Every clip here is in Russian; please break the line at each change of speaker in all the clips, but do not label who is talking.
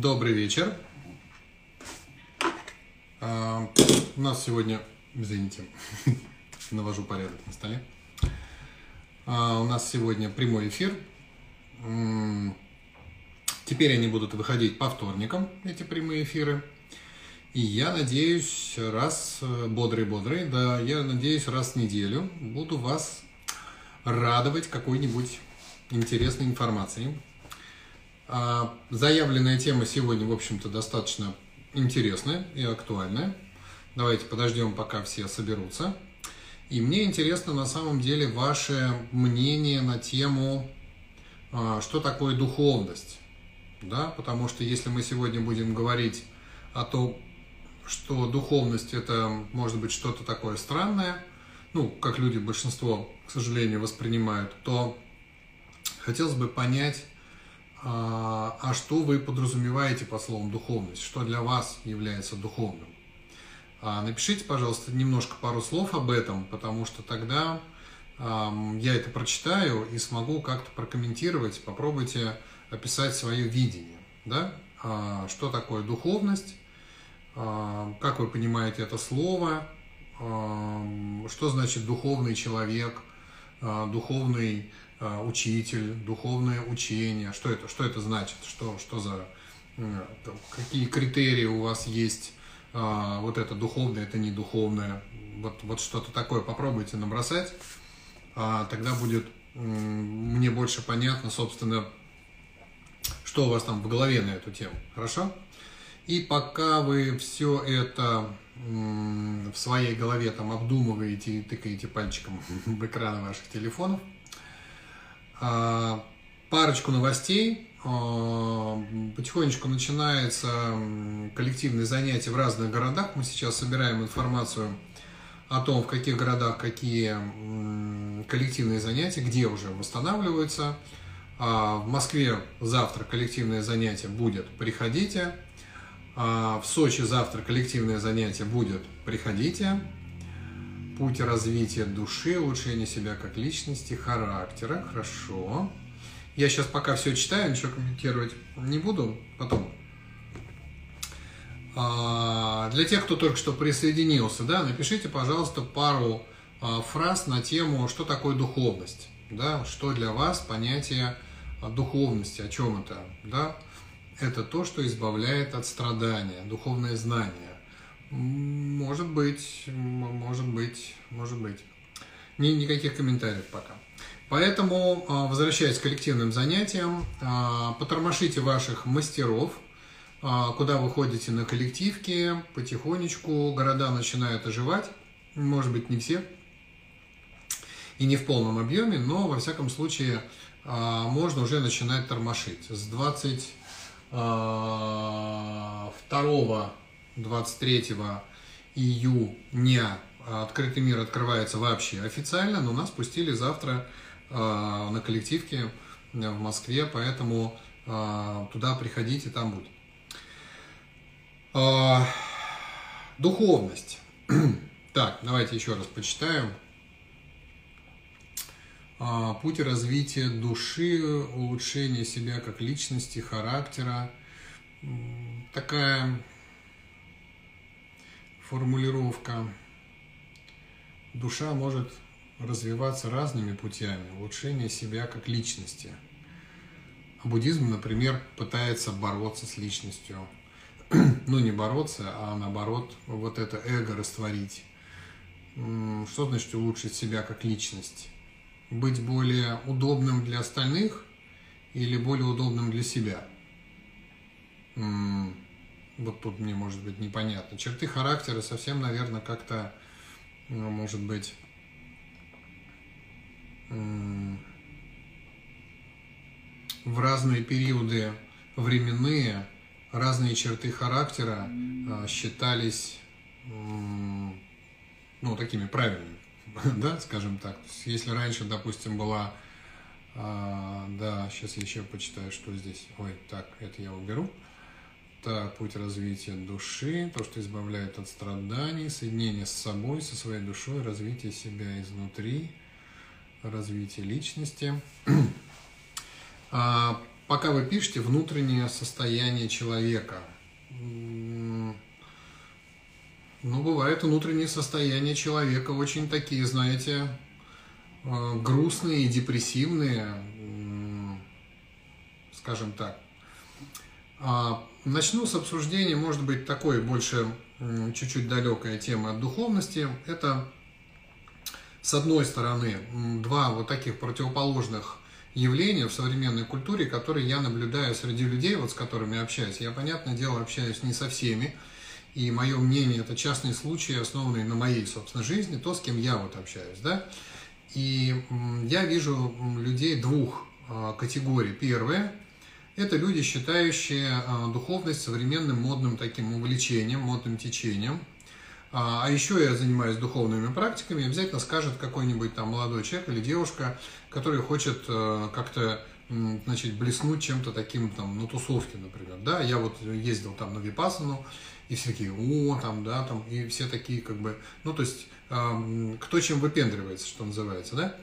Добрый вечер. А, у нас сегодня, извините, навожу порядок на столе. А, у нас сегодня прямой эфир. Теперь они будут выходить по вторникам, эти прямые эфиры. И я надеюсь, раз бодрый-бодрый, да, я надеюсь, раз в неделю буду вас радовать какой-нибудь интересной информацией. А, заявленная тема сегодня, в общем-то, достаточно интересная и актуальная. Давайте подождем, пока все соберутся. И мне интересно на самом деле ваше мнение на тему, а, что такое духовность. Да? Потому что если мы сегодня будем говорить о том, что духовность это может быть что-то такое странное, ну, как люди большинство, к сожалению, воспринимают, то хотелось бы понять, а, а что вы подразумеваете по словам духовность? Что для вас является духовным? А, напишите, пожалуйста, немножко пару слов об этом, потому что тогда я это прочитаю и смогу как-то прокомментировать. Попробуйте описать свое видение. Да? А, что такое духовность? Как вы понимаете это слово? Что значит духовный человек? Духовный учитель, духовное учение. Что это, что это значит? Что, что за там, какие критерии у вас есть? А, вот это духовное, это не духовное. Вот, вот что-то такое попробуйте набросать. А, тогда будет мне больше понятно, собственно, что у вас там в голове на эту тему. Хорошо? И пока вы все это в своей голове там обдумываете и тыкаете пальчиком в экраны ваших телефонов, парочку новостей. А, потихонечку начинается коллективные занятия в разных городах. Мы сейчас собираем информацию о том, в каких городах какие коллективные занятия, где уже восстанавливаются. А, в Москве завтра коллективное занятие будет, приходите. В Сочи завтра коллективное занятие будет, приходите путь развития души, улучшение себя как личности, характера. Хорошо. Я сейчас пока все читаю, ничего комментировать не буду, потом. А, для тех, кто только что присоединился, да, напишите, пожалуйста, пару а, фраз на тему, что такое духовность, да, что для вас понятие духовности, о чем это, да, это то, что избавляет от страдания, духовное знание. Может быть, может быть, может быть. Ни, никаких комментариев пока. Поэтому, а, возвращаясь к коллективным занятиям, а, потормошите ваших мастеров, а, куда вы ходите на коллективки, потихонечку города начинают оживать, может быть, не все, и не в полном объеме, но, во всяком случае, можно уже начинать тормошить. С 22 23 июня открытый мир открывается вообще официально, но нас пустили завтра э, на коллективке в Москве, поэтому э, туда приходите, там будет. Духовность. так, давайте еще раз почитаем. Путь развития души, улучшение себя как личности, характера. Такая формулировка. Душа может развиваться разными путями, улучшение себя как личности. А буддизм, например, пытается бороться с личностью. ну, не бороться, а наоборот, вот это эго растворить. Что значит улучшить себя как личность? Быть более удобным для остальных или более удобным для себя? Вот тут мне может быть непонятно. Черты характера совсем, наверное, как-то, ну, может быть, в разные периоды временные разные черты характера а, считались ну, такими правильными, да, скажем так. Если раньше, допустим, была, а, да, сейчас я еще почитаю, что здесь, ой, так, это я уберу, это путь развития души, то, что избавляет от страданий, соединение с собой, со своей душой, развитие себя изнутри, развитие личности. А пока вы пишете внутреннее состояние человека. Ну, бывает внутреннее состояние человека очень такие, знаете, э, грустные и депрессивные, скажем так. Начну с обсуждения, может быть, такой больше чуть-чуть далекая тема от духовности. Это, с одной стороны, два вот таких противоположных явления в современной культуре, которые я наблюдаю среди людей, вот с которыми общаюсь. Я, понятное дело, общаюсь не со всеми, и мое мнение – это частные случаи, основанные на моей, собственной жизни, то, с кем я вот общаюсь, да. И я вижу людей двух а, категорий. Первое – это люди, считающие а, духовность современным модным таким увлечением, модным течением. А, а еще я занимаюсь духовными практиками, обязательно скажет какой-нибудь там молодой человек или девушка, который хочет как-то значит, блеснуть чем-то таким там на тусовке, например. Да, я вот ездил там на Випасану, и все такие, о, там, да, там, и все такие, как бы, ну, то есть, э, кто чем выпендривается, что называется, да?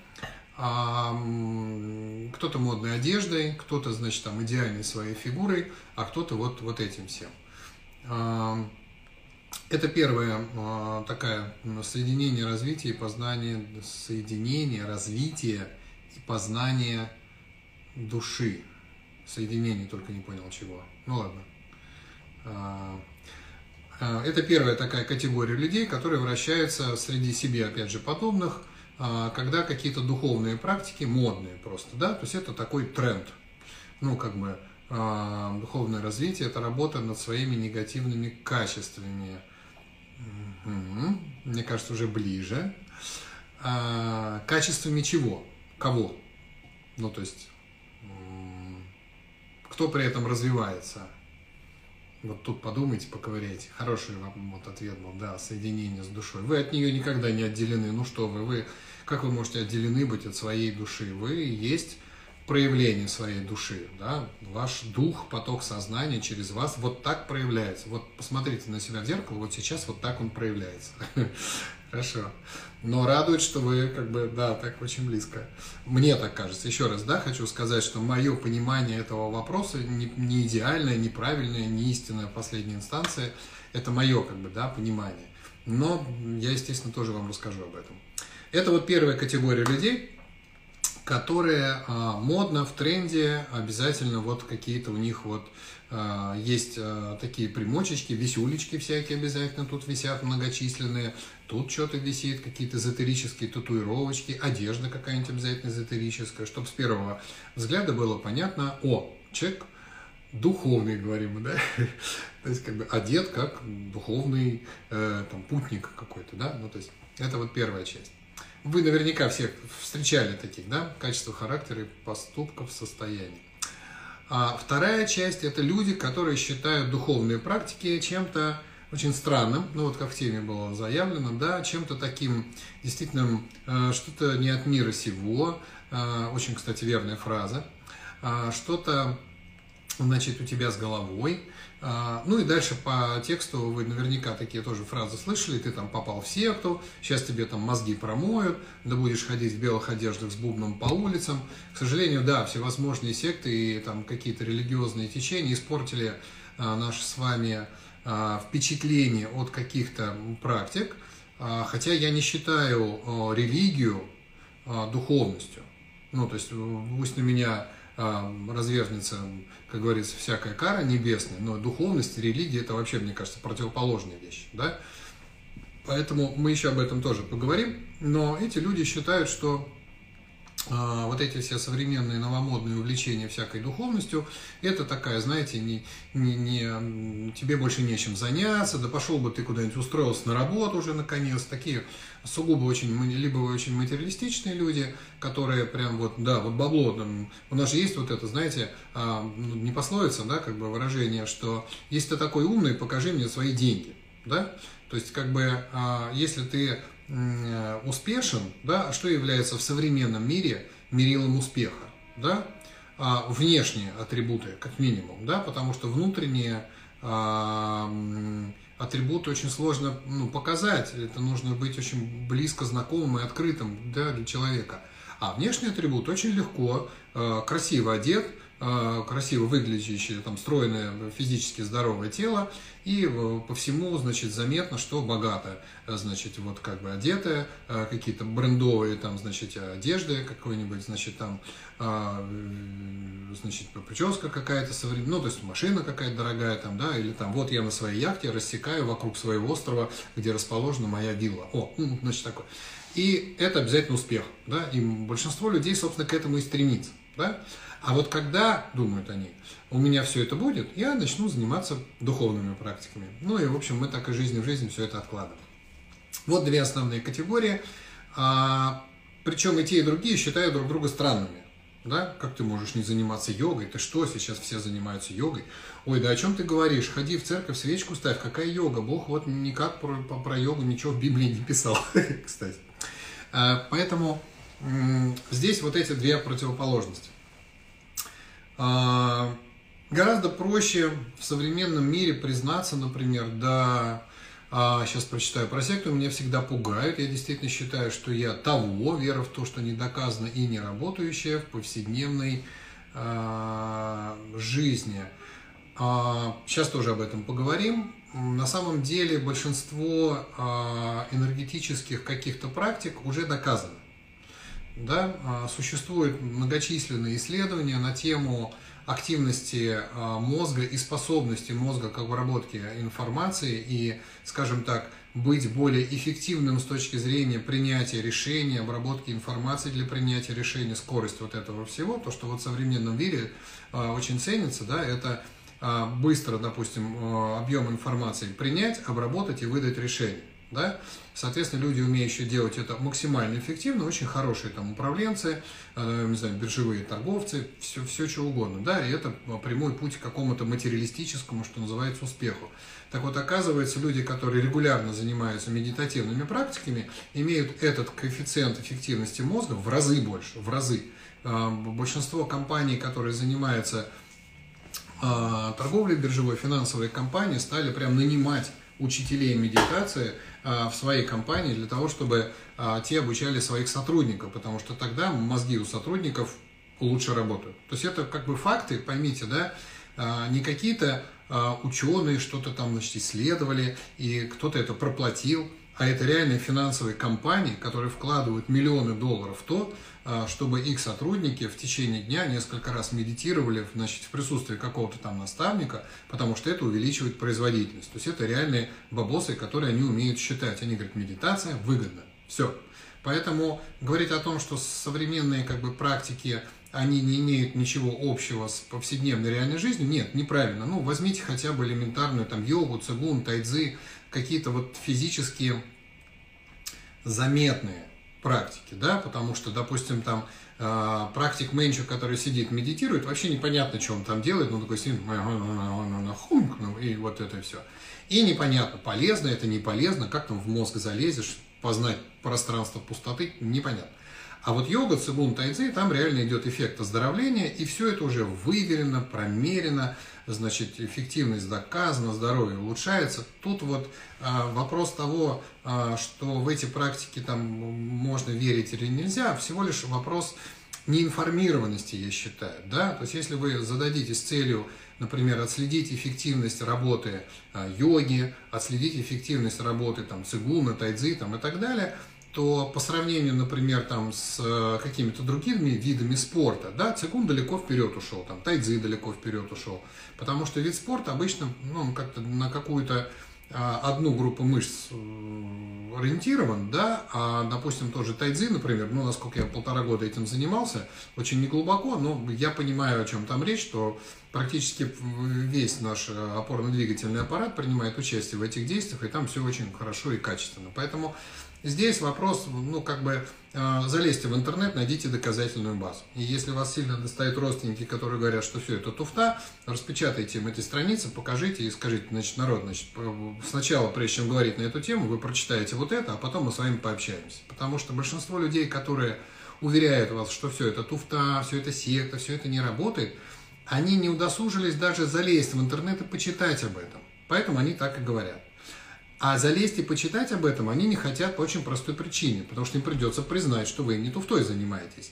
Кто-то модной одеждой, кто-то, значит, там, идеальной своей фигурой, а кто-то вот, вот этим всем. Это первое а, такое соединение развития и познания, соединение, развитие и познание души. Соединение, только не понял чего. Ну ладно. А, а, это первая такая категория людей, которые вращаются среди себе, опять же, подобных, когда какие-то духовные практики модные просто, да, то есть это такой тренд. Ну, как бы а, духовное развитие – это работа над своими негативными качествами. Мне кажется, уже ближе. Качествами чего? Кого? Ну, то есть, кто при этом развивается? Вот тут подумайте, поковыряйте. Хороший вам вот ответ был, да, соединение с душой. Вы от нее никогда не отделены. Ну что вы, вы, как вы можете отделены быть от своей души? Вы есть проявление своей души, да, ваш дух, поток сознания через вас вот так проявляется. Вот посмотрите на себя в зеркало, вот сейчас вот так он проявляется. Хорошо. Но радует, что вы как бы, да, так очень близко. Мне так кажется. Еще раз, да, хочу сказать, что мое понимание этого вопроса не, не идеальное, неправильное, не истинная последняя инстанция. Это мое, как бы, да, понимание. Но я, естественно, тоже вам расскажу об этом. Это вот первая категория людей, которые а, модно в тренде, обязательно вот какие-то у них вот есть а, такие примочечки, висюлечки всякие обязательно тут висят многочисленные, тут что-то висит, какие-то эзотерические татуировочки, одежда какая-нибудь обязательно эзотерическая, чтобы с первого взгляда было понятно, о, человек духовный, говорим да, то есть как бы одет как духовный э, там путник какой-то, да, ну то есть это вот первая часть. Вы наверняка всех встречали таких, да, качества характера, поступков, состояний. А вторая часть – это люди, которые считают духовные практики чем-то очень странным, ну вот как в теме было заявлено, да, чем-то таким действительно э, что-то не от мира сего, э, очень, кстати, верная фраза, э, что-то, значит, у тебя с головой, ну и дальше по тексту вы наверняка такие тоже фразы слышали, ты там попал в секту, сейчас тебе там мозги промоют, да будешь ходить в белых одеждах с бубном по улицам. К сожалению, да, всевозможные секты и там какие-то религиозные течения испортили а, с вами а, впечатление от каких-то практик, хотя я не считаю религию духовностью. Ну, то есть пусть на меня развернется, как говорится, всякая кара небесная, но духовность и религия – это вообще, мне кажется, противоположные вещи, да? Поэтому мы еще об этом тоже поговорим, но эти люди считают, что вот эти все современные новомодные увлечения всякой духовностью, это такая, знаете, не, не, не, тебе больше нечем заняться, да пошел бы ты куда-нибудь устроился на работу уже наконец, такие сугубо очень, либо очень материалистичные люди, которые прям вот, да, вот бабло, там, у нас же есть вот это, знаете, а, ну, не пословица, да, как бы выражение, что если ты такой умный, покажи мне свои деньги, да, то есть как бы а, если ты успешен, да, что является в современном мире мерилом успеха, да, а внешние атрибуты, как минимум, да, потому что внутренние а, атрибуты очень сложно ну, показать, это нужно быть очень близко знакомым и открытым да, для человека. А внешний атрибут очень легко, э, красиво одет, э, красиво выглядящее, там, стройное, физически здоровое тело, и э, по всему, значит, заметно, что богато, значит, вот как бы одетая, какие-то брендовые, там, значит, одежды какой-нибудь, значит, там, значит, прическа какая-то современная, ну, то есть машина какая-то дорогая, там, да, или там, вот я на своей яхте рассекаю вокруг своего острова, где расположена моя вилла. О, ну, значит, такое. И это обязательно успех, да, и большинство людей, собственно, к этому и стремится, да. А вот когда, думают они, у меня все это будет, я начну заниматься духовными практиками. Ну и, в общем, мы так и жизни в жизни все это откладываем. Вот две основные категории. А, причем и те, и другие считают друг друга странными. Да? Как ты можешь не заниматься йогой? Ты что, сейчас все занимаются йогой? Ой, да о чем ты говоришь? Ходи в церковь, свечку ставь. Какая йога? Бог вот никак про, про йогу ничего в Библии не писал, кстати. А, поэтому здесь вот эти две противоположности. А, гораздо проще в современном мире признаться, например, да, сейчас а, прочитаю про секту, меня всегда пугают. Я действительно считаю, что я того, вера в то, что не доказано и не работающая в повседневной жизни. Сейчас тоже об этом поговорим. На самом деле большинство энергетических каких-то практик уже доказано. Да? А, существуют многочисленные исследования на тему активности а, мозга и способности мозга к обработке информации и, скажем так, быть более эффективным с точки зрения принятия решений, обработки информации для принятия решений, скорость вот этого всего, то, что вот в современном мире а, очень ценится, да, это быстро, допустим, объем информации принять, обработать и выдать решение. Да? Соответственно, люди, умеющие делать это максимально эффективно, очень хорошие там управленцы, э, не знаю, биржевые торговцы, все, все что угодно. Да? И это прямой путь к какому-то материалистическому, что называется, успеху. Так вот, оказывается, люди, которые регулярно занимаются медитативными практиками, имеют этот коэффициент эффективности мозга в разы больше, в разы. Э, большинство компаний, которые занимаются э, торговлей биржевой, финансовые компании, стали прям нанимать учителей медитации в своей компании для того, чтобы а, те обучали своих сотрудников, потому что тогда мозги у сотрудников лучше работают. То есть это как бы факты, поймите, да, а, не какие-то ученые что-то там значит, исследовали, и кто-то это проплатил, а это реальные финансовые компании, которые вкладывают миллионы долларов в то, а, чтобы их сотрудники в течение дня несколько раз медитировали значит, в присутствии какого-то там наставника, потому что это увеличивает производительность. То есть это реальные бабосы, которые они умеют считать. Они говорят, медитация выгодна. Все. Поэтому говорить о том, что современные как бы, практики, они не имеют ничего общего с повседневной реальной жизнью, нет, неправильно. Ну, возьмите хотя бы элементарную там йогу, цигун, тайцзи, какие-то вот физические заметные практики, да, потому что, допустим, там э, практик менчу, который сидит, медитирует, вообще непонятно, что он там делает, ну, такой сидит, ну, и вот это все. И непонятно, полезно это, не полезно, как там в мозг залезешь, познать пространство пустоты, непонятно. А вот йога, цигун, тайцзи, там реально идет эффект оздоровления, и все это уже выверено, промерено, значит, эффективность доказана, здоровье улучшается. Тут вот а, вопрос того, а, что в эти практики там можно верить или нельзя, всего лишь вопрос неинформированности, я считаю. Да? То есть если вы зададитесь целью, например, отследить эффективность работы а, йоги, отследить эффективность работы там, цигуна, тайцзи там, и так далее – то по сравнению, например, там, с э, какими-то другими видами спорта, да, цигун далеко вперед ушел, там, тайцзи далеко вперед ушел, потому что вид спорта обычно ну, как-то на какую-то а, одну группу мышц э, ориентирован, да, а, допустим, тоже тайцзи, например, ну, насколько я полтора года этим занимался, очень неглубоко, но я понимаю, о чем там речь, что практически весь наш э, опорно-двигательный аппарат принимает участие в этих действиях, и там все очень хорошо и качественно. Поэтому Здесь вопрос, ну, как бы, э, залезьте в интернет, найдите доказательную базу. И если вас сильно достают родственники, которые говорят, что все это туфта, распечатайте им эти страницы, покажите и скажите, значит, народ, значит, сначала, прежде чем говорить на эту тему, вы прочитаете вот это, а потом мы с вами пообщаемся. Потому что большинство людей, которые уверяют вас, что все это туфта, все это секта, все это не работает, они не удосужились даже залезть в интернет и почитать об этом. Поэтому они так и говорят. А залезть и почитать об этом они не хотят по очень простой причине, потому что им придется признать, что вы не туфтой занимаетесь.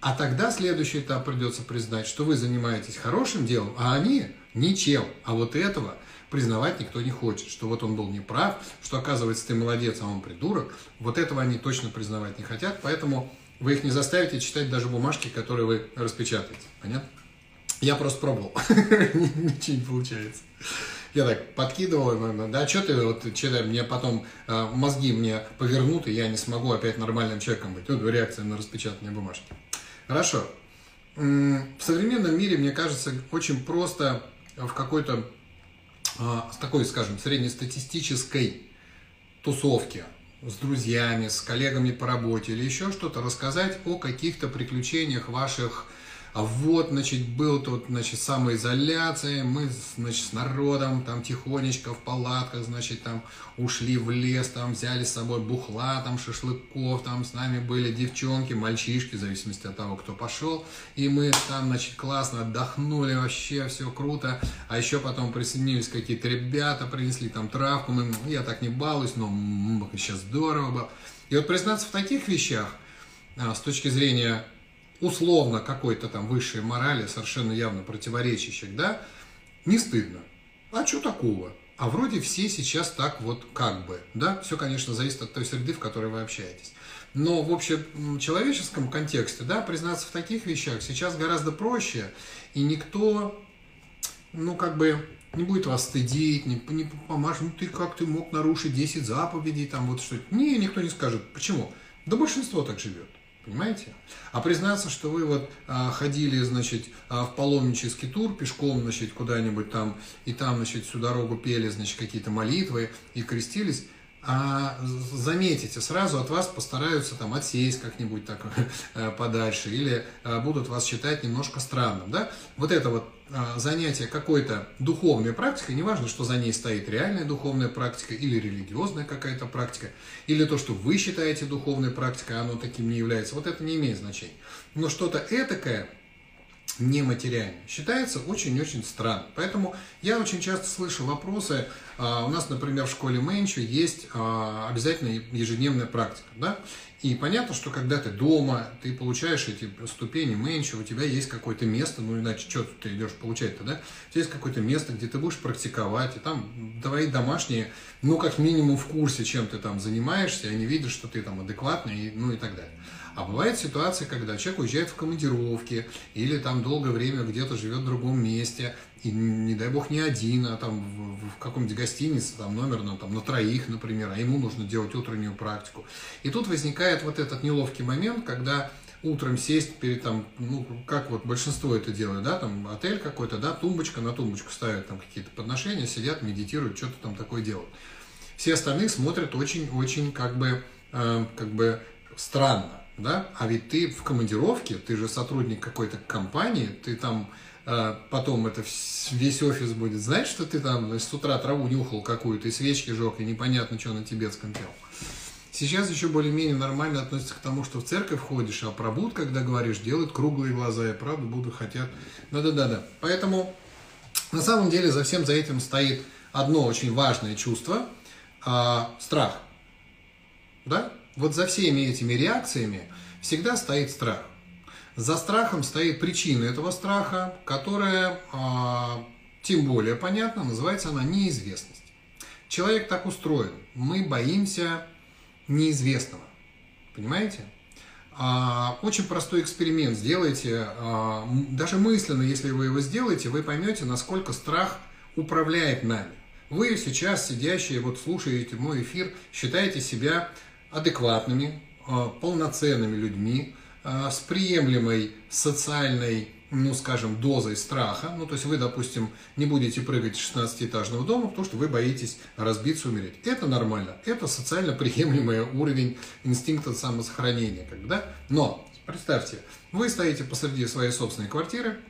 А тогда следующий этап придется признать, что вы занимаетесь хорошим делом, а они ничем. А вот этого признавать никто не хочет, что вот он был неправ, что оказывается ты молодец, а он придурок. Вот этого они точно признавать не хотят, поэтому вы их не заставите читать даже бумажки, которые вы распечатаете. Понятно? Я просто пробовал. Ничего не получается. Я так подкидывал, да, что ты, вот, что мне потом э, мозги мне повернут, и я не смогу опять нормальным человеком быть. Вот реакция на распечатание бумажки. Хорошо. В современном мире, мне кажется, очень просто в какой-то а, такой, скажем, среднестатистической тусовке с друзьями, с коллегами по работе или еще что-то рассказать о каких-то приключениях ваших а вот, значит, был тут, значит, самоизоляция, мы, значит, с народом там тихонечко в палатках, значит, там ушли в лес, там взяли с собой бухла, там шашлыков, там с нами были девчонки, мальчишки, в зависимости от того, кто пошел, и мы там, значит, классно отдохнули, вообще все круто, а еще потом присоединились какие-то ребята, принесли там травку, мы, я так не балуюсь, но сейчас здорово было. И вот признаться в таких вещах, а, с точки зрения условно какой-то там высшей морали, совершенно явно противоречащих, да, не стыдно. А что такого? А вроде все сейчас так вот как бы, да, все, конечно, зависит от той среды, в которой вы общаетесь. Но в общем человеческом контексте, да, признаться в таких вещах сейчас гораздо проще, и никто, ну, как бы не будет вас стыдить, не, не помашет, ну ты как ты мог нарушить 10 заповедей, там вот что-то. Не, никто не скажет. Почему? Да большинство так живет. Понимаете? А признаться, что вы вот а, ходили, значит, а, в паломнический тур пешком, значит, куда-нибудь там, и там, значит, всю дорогу пели, значит, какие-то молитвы и крестились, а заметите, сразу от вас постараются там отсесть как-нибудь так э, подальше или э, будут вас считать немножко странным, да? Вот это вот э, занятие какой-то духовной практикой, неважно, что за ней стоит реальная духовная практика или религиозная какая-то практика, или то, что вы считаете духовной практикой, оно таким не является, вот это не имеет значения. Но что-то этакое, нематериально. Считается очень-очень странно. Поэтому я очень часто слышу вопросы. А, у нас, например, в школе Мэнчу есть а, обязательно ежедневная практика. Да? И понятно, что когда ты дома, ты получаешь эти ступени Мэнчу, у тебя есть какое-то место, ну иначе что ты идешь получать-то, да? У тебя есть какое-то место, где ты будешь практиковать, и там твои домашние, ну как минимум в курсе, чем ты там занимаешься, они видят, что ты там адекватный, ну и так далее. А бывает ситуация, когда человек уезжает в командировки или там долгое время где-то живет в другом месте, и не дай бог не один, а там в, в каком-нибудь гостинице, там номер ну, там, на троих, например, а ему нужно делать утреннюю практику. И тут возникает вот этот неловкий момент, когда утром сесть перед там, ну, как вот большинство это делает, да, там отель какой-то, да, тумбочка, на тумбочку ставят там какие-то подношения, сидят, медитируют, что-то там такое делают. Все остальные смотрят очень-очень как бы, э, как бы странно да, а ведь ты в командировке, ты же сотрудник какой-то компании, ты там э, потом это весь офис будет знать, что ты там с утра траву нюхал какую-то и свечки жег, и непонятно, что на тибетском пел. Сейчас еще более-менее нормально относятся к тому, что в церковь ходишь, а про Буд, когда говоришь, делают круглые глаза, и правда Будду хотят. Да-да-да-да. Поэтому на самом деле за всем за этим стоит одно очень важное чувство а, – страх. Да? Вот за всеми этими реакциями всегда стоит страх. За страхом стоит причина этого страха, которая, а, тем более понятно, называется она неизвестность. Человек так устроен. Мы боимся неизвестного. Понимаете? А, очень простой эксперимент сделайте, а, даже мысленно, если вы его сделаете, вы поймете, насколько страх управляет нами. Вы сейчас, сидящие, вот слушаете мой эфир, считаете себя адекватными, а, полноценными людьми, а, с приемлемой социальной, ну, скажем, дозой страха. Ну, то есть вы, допустим, не будете прыгать с 16-этажного дома, потому что вы боитесь разбиться, умереть. Это нормально. Это социально приемлемый уровень инстинкта самосохранения. Когда. Но, представьте, вы стоите посреди своей собственной квартиры,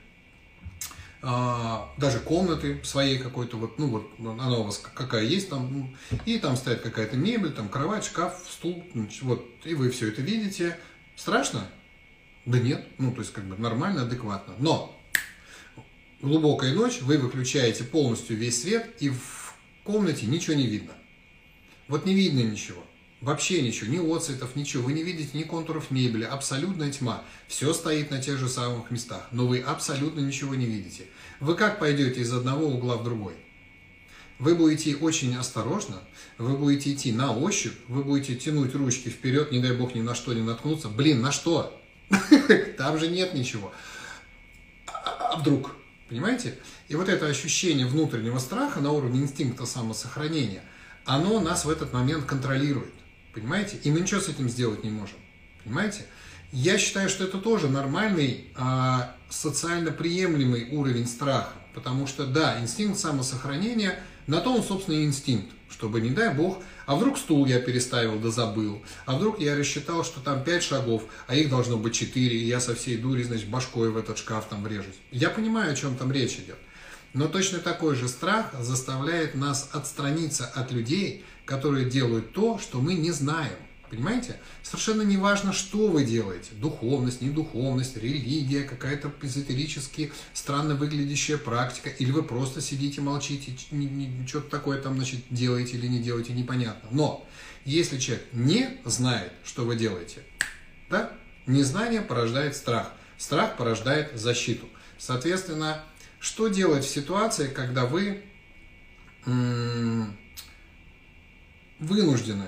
даже комнаты своей какой-то, вот, ну вот она у вас какая есть там, ну, и там стоит какая-то мебель, там кровать, шкаф, стул, вот, и вы все это видите. Страшно? Да нет, ну то есть как бы нормально, адекватно. Но глубокая ночь, вы выключаете полностью весь свет, и в комнате ничего не видно. Вот не видно ничего. Вообще ничего, ни отцветов, ничего. Вы не видите ни контуров мебели, абсолютная тьма. Все стоит на тех же самых местах, но вы абсолютно ничего не видите. Вы как пойдете из одного угла в другой? Вы будете очень осторожно, вы будете идти на ощупь, вы будете тянуть ручки вперед, не дай бог ни на что не наткнуться. Блин, на что? Там же нет ничего. А вдруг? Понимаете? И вот это ощущение внутреннего страха на уровне инстинкта самосохранения, оно нас в этот момент контролирует. Понимаете? И мы ничего с этим сделать не можем. Понимаете? Я считаю, что это тоже нормальный, а, социально приемлемый уровень страха. Потому что, да, инстинкт самосохранения, на то он, собственно, и инстинкт. Чтобы, не дай бог, а вдруг стул я переставил да забыл, а вдруг я рассчитал, что там 5 шагов, а их должно быть 4, и я со всей дури, значит, башкой в этот шкаф там врежусь. Я понимаю, о чем там речь идет. Но точно такой же страх заставляет нас отстраниться от людей, которые делают то, что мы не знаем. Понимаете? Совершенно не важно, что вы делаете. Духовность, недуховность, религия, какая-то эзотерически странно выглядящая практика. Или вы просто сидите, молчите, что-то такое там, значит, делаете или не делаете, непонятно. Но если человек не знает, что вы делаете, да, незнание порождает страх. Страх порождает защиту. Соответственно, что делать в ситуации, когда вы вынуждены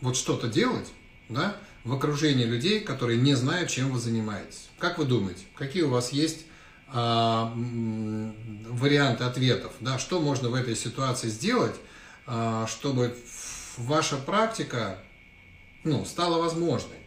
вот что-то делать, да, в окружении людей, которые не знают, чем вы занимаетесь. Как вы думаете, какие у вас есть а, варианты ответов, да, что можно в этой ситуации сделать, а, чтобы ваша практика ну, стала возможной?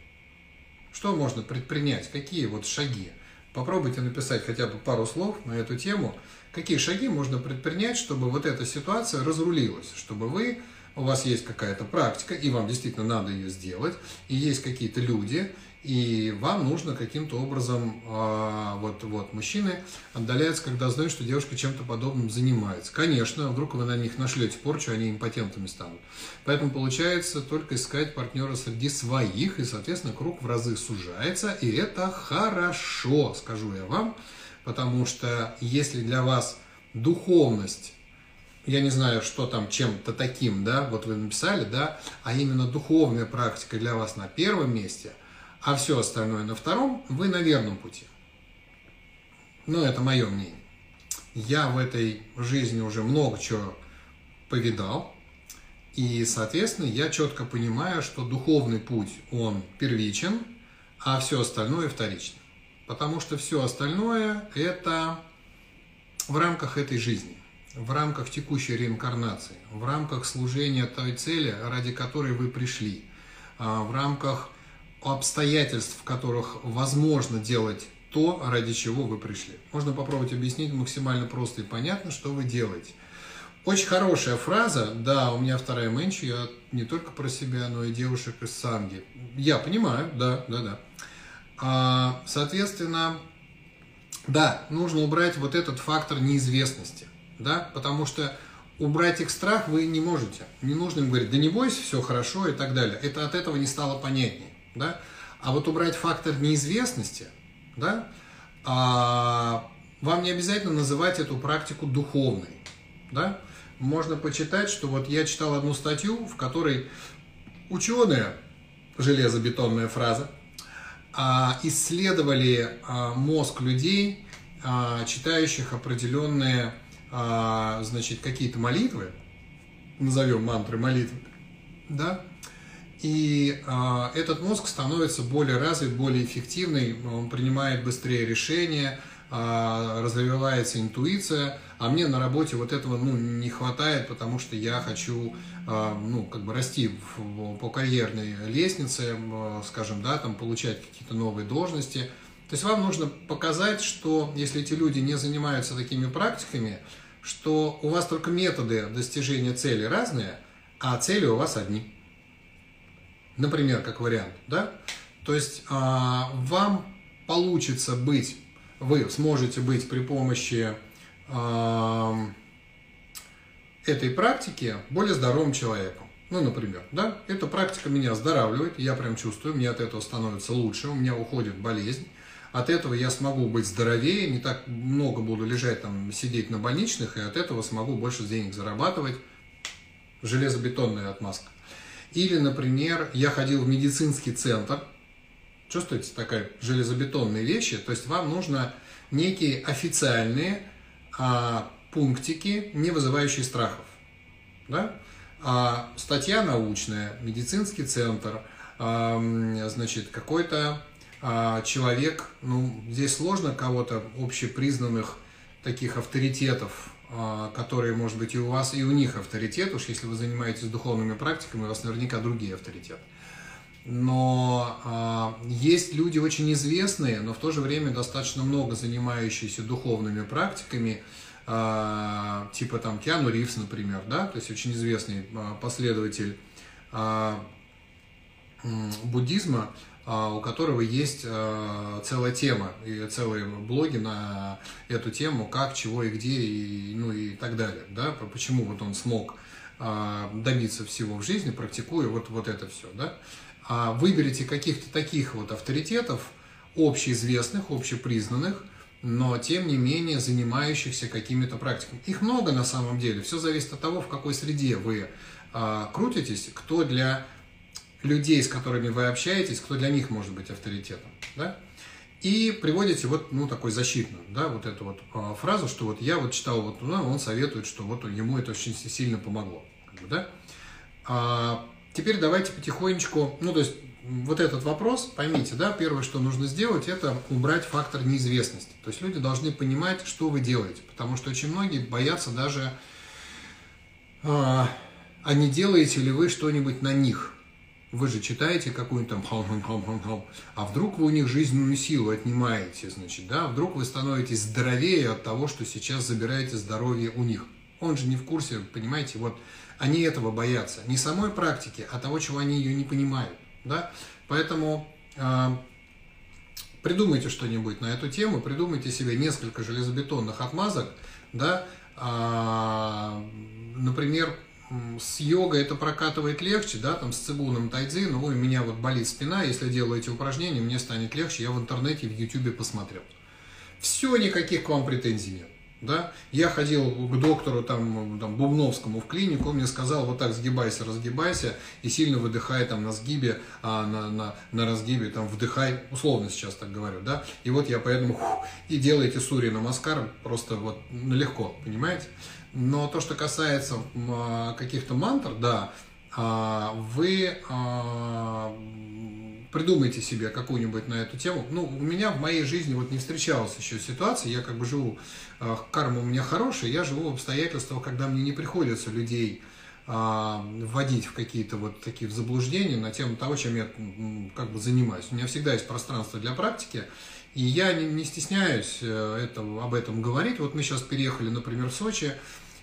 Что можно предпринять? Какие вот шаги? Попробуйте написать хотя бы пару слов на эту тему. Какие шаги можно предпринять, чтобы вот эта ситуация разрулилась, чтобы вы у вас есть какая-то практика, и вам действительно надо ее сделать, и есть какие-то люди, и вам нужно каким-то образом, э, вот, вот, мужчины отдаляются, когда знают, что девушка чем-то подобным занимается. Конечно, вдруг вы на них нашлете порчу, они импотентами станут. Поэтому получается только искать партнера среди своих, и, соответственно, круг в разы сужается, и это хорошо, скажу я вам, потому что если для вас духовность я не знаю, что там чем-то таким, да, вот вы написали, да, а именно духовная практика для вас на первом месте, а все остальное на втором, вы на верном пути. Ну, это мое мнение. Я в этой жизни уже много чего повидал, и, соответственно, я четко понимаю, что духовный путь, он первичен, а все остальное вторично. Потому что все остальное – это в рамках этой жизни в рамках текущей реинкарнации, в рамках служения той цели, ради которой вы пришли, а, в рамках обстоятельств, в которых возможно делать то, ради чего вы пришли. Можно попробовать объяснить максимально просто и понятно, что вы делаете. Очень хорошая фраза, да, у меня вторая меньше, я не только про себя, но и девушек из Санги. Я понимаю, да, да, да. А, соответственно, да, нужно убрать вот этот фактор неизвестности да, потому что убрать их страх вы не можете. Не нужно им говорить, да не бойся, все хорошо и так далее. Это от этого не стало понятнее, да. А вот убрать фактор неизвестности, да, а, вам не обязательно называть эту практику духовной, да. Можно почитать, что вот я читал одну статью, в которой ученые, железобетонная фраза, а, исследовали а, мозг людей, читающих определенные а, значит, какие-то молитвы, назовем мантры молитвы, да, и а, этот мозг становится более развит, более эффективный, он принимает быстрее решения, а, развивается интуиция, а мне на работе вот этого ну, не хватает, потому что я хочу а, ну, как бы расти в, по карьерной лестнице, скажем, да, там получать какие-то новые должности – то есть вам нужно показать, что если эти люди не занимаются такими практиками, что у вас только методы достижения цели разные, а цели у вас одни. Например, как вариант, да? То есть а, вам получится быть, вы сможете быть при помощи а, этой практики более здоровым человеком. Ну, например, да, эта практика меня оздоравливает, я прям чувствую, мне от этого становится лучше, у меня уходит болезнь. От этого я смогу быть здоровее, не так много буду лежать там, сидеть на больничных, и от этого смогу больше денег зарабатывать. Железобетонная отмазка. Или, например, я ходил в медицинский центр. Чувствуете, такая железобетонные вещи. То есть вам нужно некие официальные а, пунктики, не вызывающие страхов. Да? А, статья научная, медицинский центр, а, значит, какой-то а, человек, ну, здесь сложно кого-то общепризнанных таких авторитетов, а, которые, может быть, и у вас, и у них авторитет, уж если вы занимаетесь духовными практиками, у вас наверняка другие авторитеты. Но а, есть люди очень известные, но в то же время достаточно много занимающиеся духовными практиками, а, типа там Киану Ривз, например, да, то есть очень известный а, последователь а, буддизма, у которого есть а, целая тема и целые блоги на эту тему, как, чего и где, и, ну и так далее. Да? Почему вот он смог а, добиться всего в жизни, практикуя вот, вот это все. Да? Выберите каких-то таких вот авторитетов, общеизвестных, общепризнанных, но тем не менее занимающихся какими-то практиками. Их много на самом деле. Все зависит от того, в какой среде вы крутитесь, кто для людей, с которыми вы общаетесь, кто для них может быть авторитетом, да? И приводите вот, ну, такой защитную, да, вот эту вот э, фразу, что вот я вот читал, вот, ну, он советует, что вот ему это очень сильно помогло, как бы, да? А, теперь давайте потихонечку, ну, то есть вот этот вопрос, поймите, да, первое, что нужно сделать, это убрать фактор неизвестности. То есть люди должны понимать, что вы делаете, потому что очень многие боятся даже, а, а не делаете ли вы что-нибудь на них, вы же читаете какую-нибудь там а вдруг вы у них жизненную силу отнимаете, значит, да, вдруг вы становитесь здоровее от того, что сейчас забираете здоровье у них. Он же не в курсе, понимаете, вот они этого боятся, не самой практики, а того, чего они ее не понимают, да, поэтому э, придумайте что-нибудь на эту тему, придумайте себе несколько железобетонных отмазок, да, э, например, с йогой это прокатывает легче, да, там с цигуном тайцзи, но у меня вот болит спина, если делаю эти упражнения, мне станет легче, я в интернете, в ютубе посмотрел. Все, никаких к вам претензий нет. Да? Я ходил к доктору там, там, Бубновскому в клинику, он мне сказал, вот так сгибайся, разгибайся, и сильно выдыхай там на сгибе, а на, на, на разгибе там вдыхай, условно сейчас так говорю, да, и вот я поэтому фу, и делаете сури на маскар просто вот ну, легко, понимаете? Но то, что касается а, каких-то мантр, да, а, вы а, придумайте себе какую-нибудь на эту тему. Ну, у меня в моей жизни вот не встречалась еще ситуация, я как бы живу, карма у меня хорошая, я живу в обстоятельствах, когда мне не приходится людей вводить в какие-то вот такие заблуждения на тему того, чем я как бы занимаюсь. У меня всегда есть пространство для практики, и я не, стесняюсь э, это, об этом говорить. Вот мы сейчас переехали, например, в Сочи,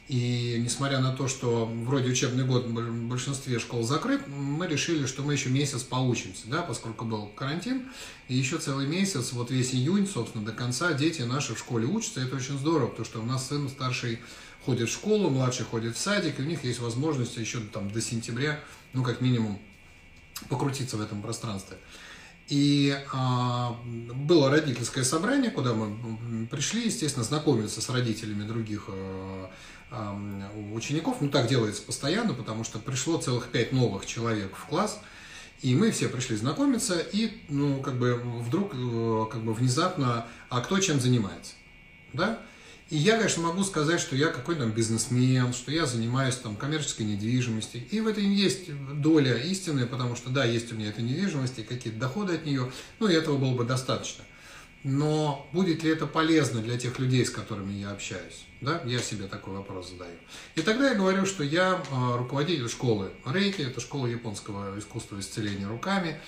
и несмотря на то, что вроде учебный год в большинстве школ закрыт, мы решили, что мы еще месяц поучимся, да, поскольку был карантин. И еще целый месяц, вот весь июнь, собственно, до конца дети наши в школе учатся. Это очень здорово, потому что у нас сын старший ходит в школу, младший ходит в садик, и у них есть возможность еще там до сентября, ну, как минимум, покрутиться в этом пространстве. И а, было родительское собрание, куда мы пришли, естественно, знакомиться с родителями других а, учеников. Ну, так делается постоянно, потому что пришло целых пять новых человек в класс, и мы все пришли знакомиться, и, ну, как бы вдруг, э, как бы внезапно, а кто чем занимается, да? И я, конечно, могу сказать, что я какой-то бизнесмен, что я занимаюсь там коммерческой недвижимостью. И в этом есть доля истины, потому что, да, есть у меня эта недвижимость и какие-то доходы от нее, ну, и этого было бы достаточно но будет ли это полезно для тех людей, с которыми я общаюсь? Да? Я себе такой вопрос задаю. И тогда я говорю, что я а, руководитель школы Рейки, это школа японского искусства исцеления руками,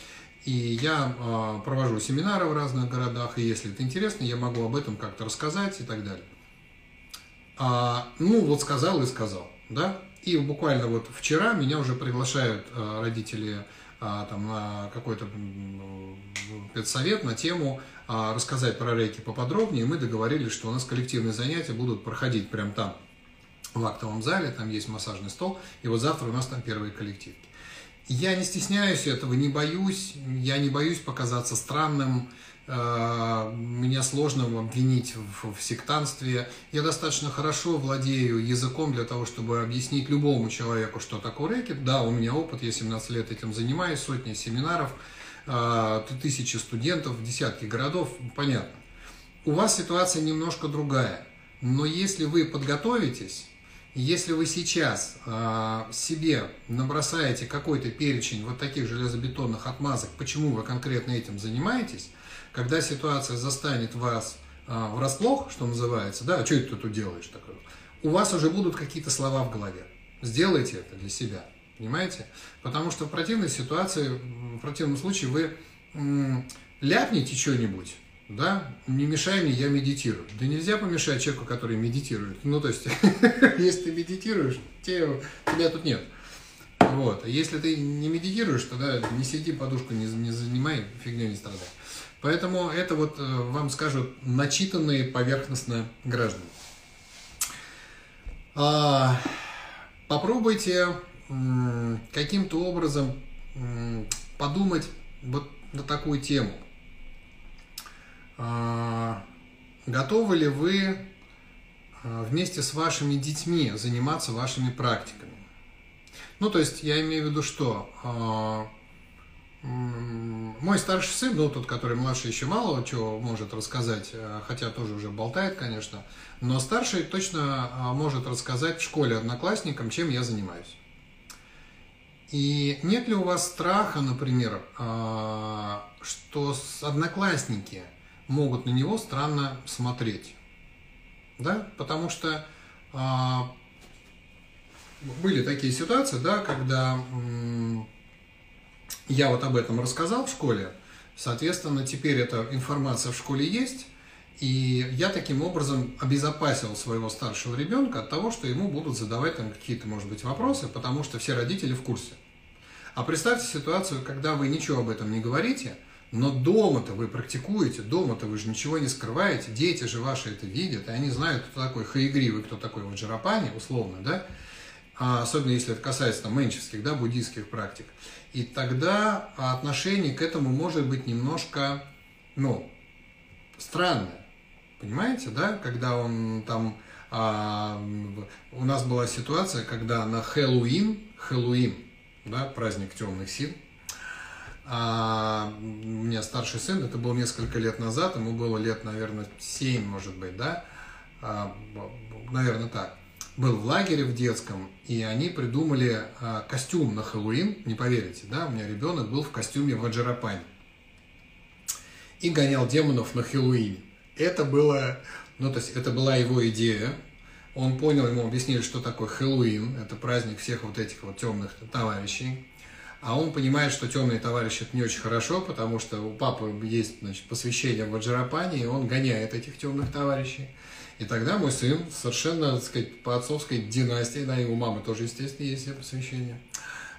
и я а, провожу семинары в разных городах, и если это интересно, я могу об этом как-то рассказать и так далее. А, ну, вот сказал и сказал, да? И буквально вот вчера меня уже приглашают а, родители там, на какой-то педсовет на тему рассказать про рейки поподробнее. Мы договорились, что у нас коллективные занятия будут проходить прямо там, в актовом зале, там есть массажный стол, и вот завтра у нас там первые коллективки. Я не стесняюсь этого, не боюсь, я не боюсь показаться странным, э, меня сложно обвинить в, в сектанстве. Я достаточно хорошо владею языком для того, чтобы объяснить любому человеку, что такое рэкет. Да, у меня опыт, я 17 лет этим занимаюсь, сотни семинаров, тысячи студентов, десятки городов, понятно. У вас ситуация немножко другая, но если вы подготовитесь, если вы сейчас э, себе набросаете какой-то перечень вот таких железобетонных отмазок, почему вы конкретно этим занимаетесь, когда ситуация застанет вас э, врасплох, что называется, да, а что это ты тут делаешь такое, у вас уже будут какие-то слова в голове. Сделайте это для себя, понимаете? Потому что в противной ситуации, в противном случае вы м, ляпнете что-нибудь, да, не мешай мне, я медитирую. Да нельзя помешать человеку, который медитирует. Ну, то есть, если ты медитируешь, тебя тут нет. Вот. А если ты не медитируешь, тогда не сиди, подушку не, не занимай, фигней не страдай. Поэтому это вот э, вам скажут начитанные поверхностно граждане. А, попробуйте каким-то образом подумать вот на такую тему. А, готовы ли вы а, вместе с вашими детьми заниматься вашими практиками? Ну, то есть, я имею в виду, что а, мой старший сын, ну, тот, который младший, еще мало чего может рассказать, хотя тоже уже болтает, конечно, но старший точно может рассказать в школе одноклассникам, чем я занимаюсь. И нет ли у вас страха, например, что одноклассники – могут на него странно смотреть. Да? Потому что а, были такие ситуации, да, когда я вот об этом рассказал в школе, соответственно, теперь эта информация в школе есть, и я таким образом обезопасил своего старшего ребенка от того, что ему будут задавать там какие-то, может быть, вопросы, потому что все родители в курсе. А представьте ситуацию, когда вы ничего об этом не говорите, но дома-то вы практикуете, дома-то вы же ничего не скрываете, дети же ваши это видят, и они знают, кто такой хаигривый, кто такой вот Джарапани, условно, да, а особенно если это касается там менческих, да, буддийских практик. И тогда отношение к этому может быть немножко, ну, странное. Понимаете, да? Когда он там... А, у нас была ситуация, когда на Хэллоуин, Хэллоуин, да, праздник темных сил, а у меня старший сын, это было несколько лет назад, ему было лет, наверное, 7, может быть, да, а, наверное, так. Был в лагере в детском, и они придумали а, костюм на Хэллоуин, не поверите, да, у меня ребенок был в костюме Ваджарапани и гонял демонов на Хэллоуине. Это было, ну, то есть это была его идея, он понял, ему объяснили, что такое Хэллоуин, это праздник всех вот этих вот темных товарищей, а он понимает, что темные товарищи это не очень хорошо, потому что у папы есть значит, посвящение в Ваджарапане, и он гоняет этих темных товарищей. И тогда мой сын совершенно, так сказать, по отцовской династии, да, и у мамы тоже, естественно, есть посвящение,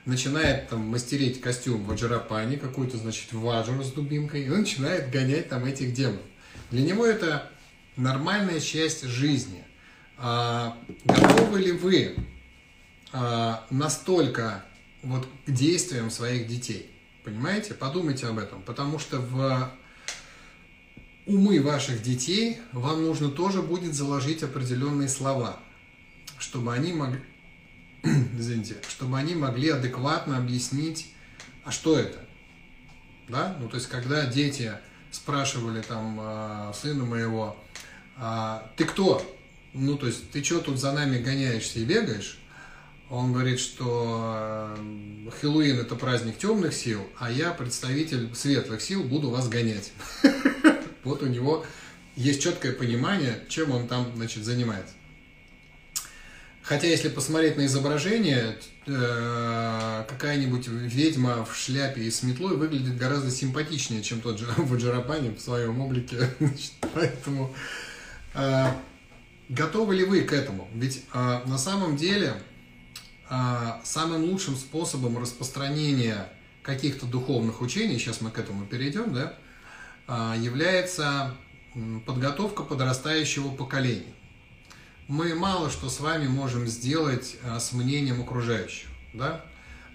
начинает там мастерить костюм в Ваджарапане, какую-то, значит, ваджу с дубинкой, и он начинает гонять там этих демонов. Для него это нормальная часть жизни. А, готовы ли вы а, настолько вот к действиям своих детей. Понимаете? Подумайте об этом, потому что в умы ваших детей вам нужно тоже будет заложить определенные слова, чтобы они могли, извините, чтобы они могли адекватно объяснить, а что это, да? Ну то есть когда дети спрашивали там а, сына моего, а, ты кто? Ну то есть ты что тут за нами гоняешься и бегаешь? Он говорит, что э, Хэллоуин это праздник темных сил, а я представитель светлых сил, буду вас гонять. Вот у него есть четкое понимание, чем он там, значит, занимается. Хотя, если посмотреть на изображение, э, какая-нибудь ведьма в шляпе и с метлой выглядит гораздо симпатичнее, чем тот же Ваджарапани в своем облике. Поэтому э, готовы ли вы к этому? Ведь на самом деле самым лучшим способом распространения каких-то духовных учений, сейчас мы к этому перейдем, да, является подготовка подрастающего поколения. Мы мало что с вами можем сделать а, с мнением окружающих. Да?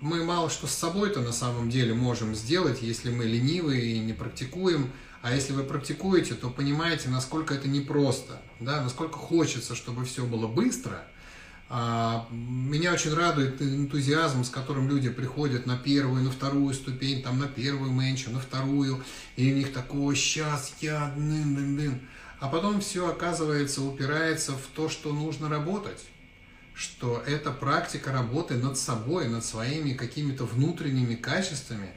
мы мало что с собой-то на самом деле можем сделать, если мы ленивые и не практикуем. А если вы практикуете, то понимаете, насколько это непросто, да, насколько хочется, чтобы все было быстро. А, меня очень радует энтузиазм, с которым люди приходят на первую, на вторую ступень, там на первую менчу, на вторую, и у них такое «сейчас я...» А потом все, оказывается, упирается в то, что нужно работать что это практика работы над собой, над своими какими-то внутренними качествами,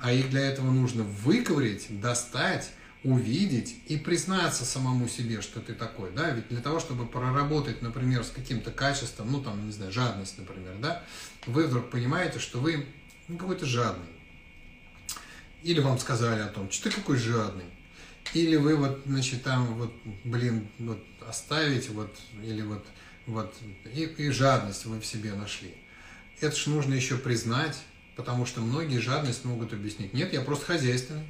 а их для этого нужно выковырять, достать, увидеть и признаться самому себе, что ты такой, да, ведь для того, чтобы проработать, например, с каким-то качеством, ну, там, не знаю, жадность, например, да, вы вдруг понимаете, что вы какой-то жадный. Или вам сказали о том, что ты какой жадный. Или вы вот, значит, там вот, блин, вот оставить вот, или вот вот, и, и жадность вы в себе нашли. Это же нужно еще признать, потому что многие жадность могут объяснить. Нет, я просто хозяйственный.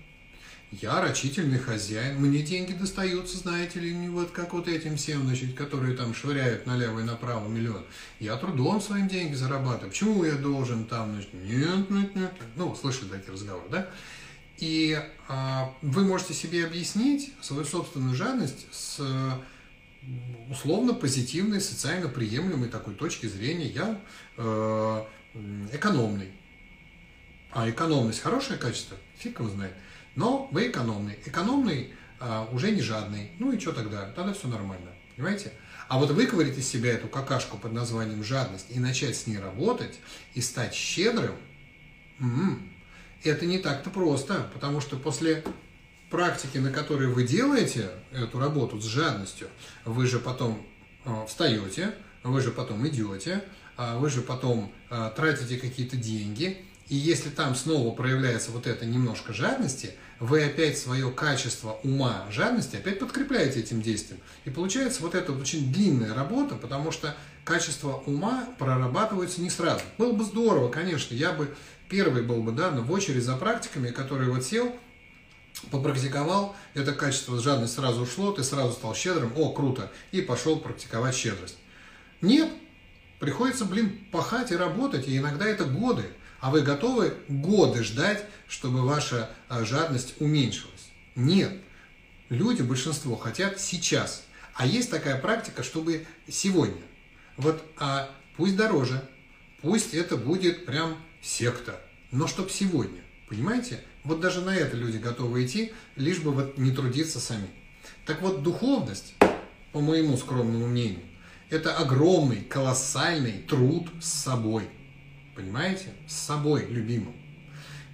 Я рачительный хозяин, мне деньги достаются, знаете ли, не вот как вот этим всем, значит, которые там швыряют налево и направо миллион. Я трудом своим деньги зарабатываю. Почему я должен там, значит, нет, нет, нет. Ну, слышали такие разговоры, да? И а, вы можете себе объяснить свою собственную жадность с условно позитивной, социально приемлемой такой точки зрения я э, экономный. А экономность хорошее качество? Фиг его знает. Но вы экономный. Экономный а, уже не жадный. Ну и что тогда? Тогда все нормально. Понимаете? А вот выковырить из себя эту какашку под названием жадность и начать с ней работать и стать щедрым, м-м, это не так-то просто, потому что после практики, на которые вы делаете эту работу с жадностью, вы же потом э, встаете, вы же потом идете, а вы же потом э, тратите какие-то деньги, и если там снова проявляется вот это немножко жадности, вы опять свое качество ума жадности опять подкрепляете этим действием. И получается вот эта очень длинная работа, потому что качество ума прорабатывается не сразу. Было бы здорово, конечно, я бы первый был бы, да, но в очередь за практиками, который вот сел, попрактиковал, это качество жадность сразу ушло, ты сразу стал щедрым, о, круто, и пошел практиковать щедрость. Нет, приходится, блин, пахать и работать, и иногда это годы, а вы готовы годы ждать, чтобы ваша а, жадность уменьшилась? Нет. Люди, большинство, хотят сейчас. А есть такая практика, чтобы сегодня. Вот а пусть дороже, пусть это будет прям секта, но чтоб сегодня. Понимаете? Вот даже на это люди готовы идти, лишь бы вот не трудиться сами. Так вот, духовность, по моему скромному мнению, это огромный, колоссальный труд с собой. Понимаете? С собой, любимым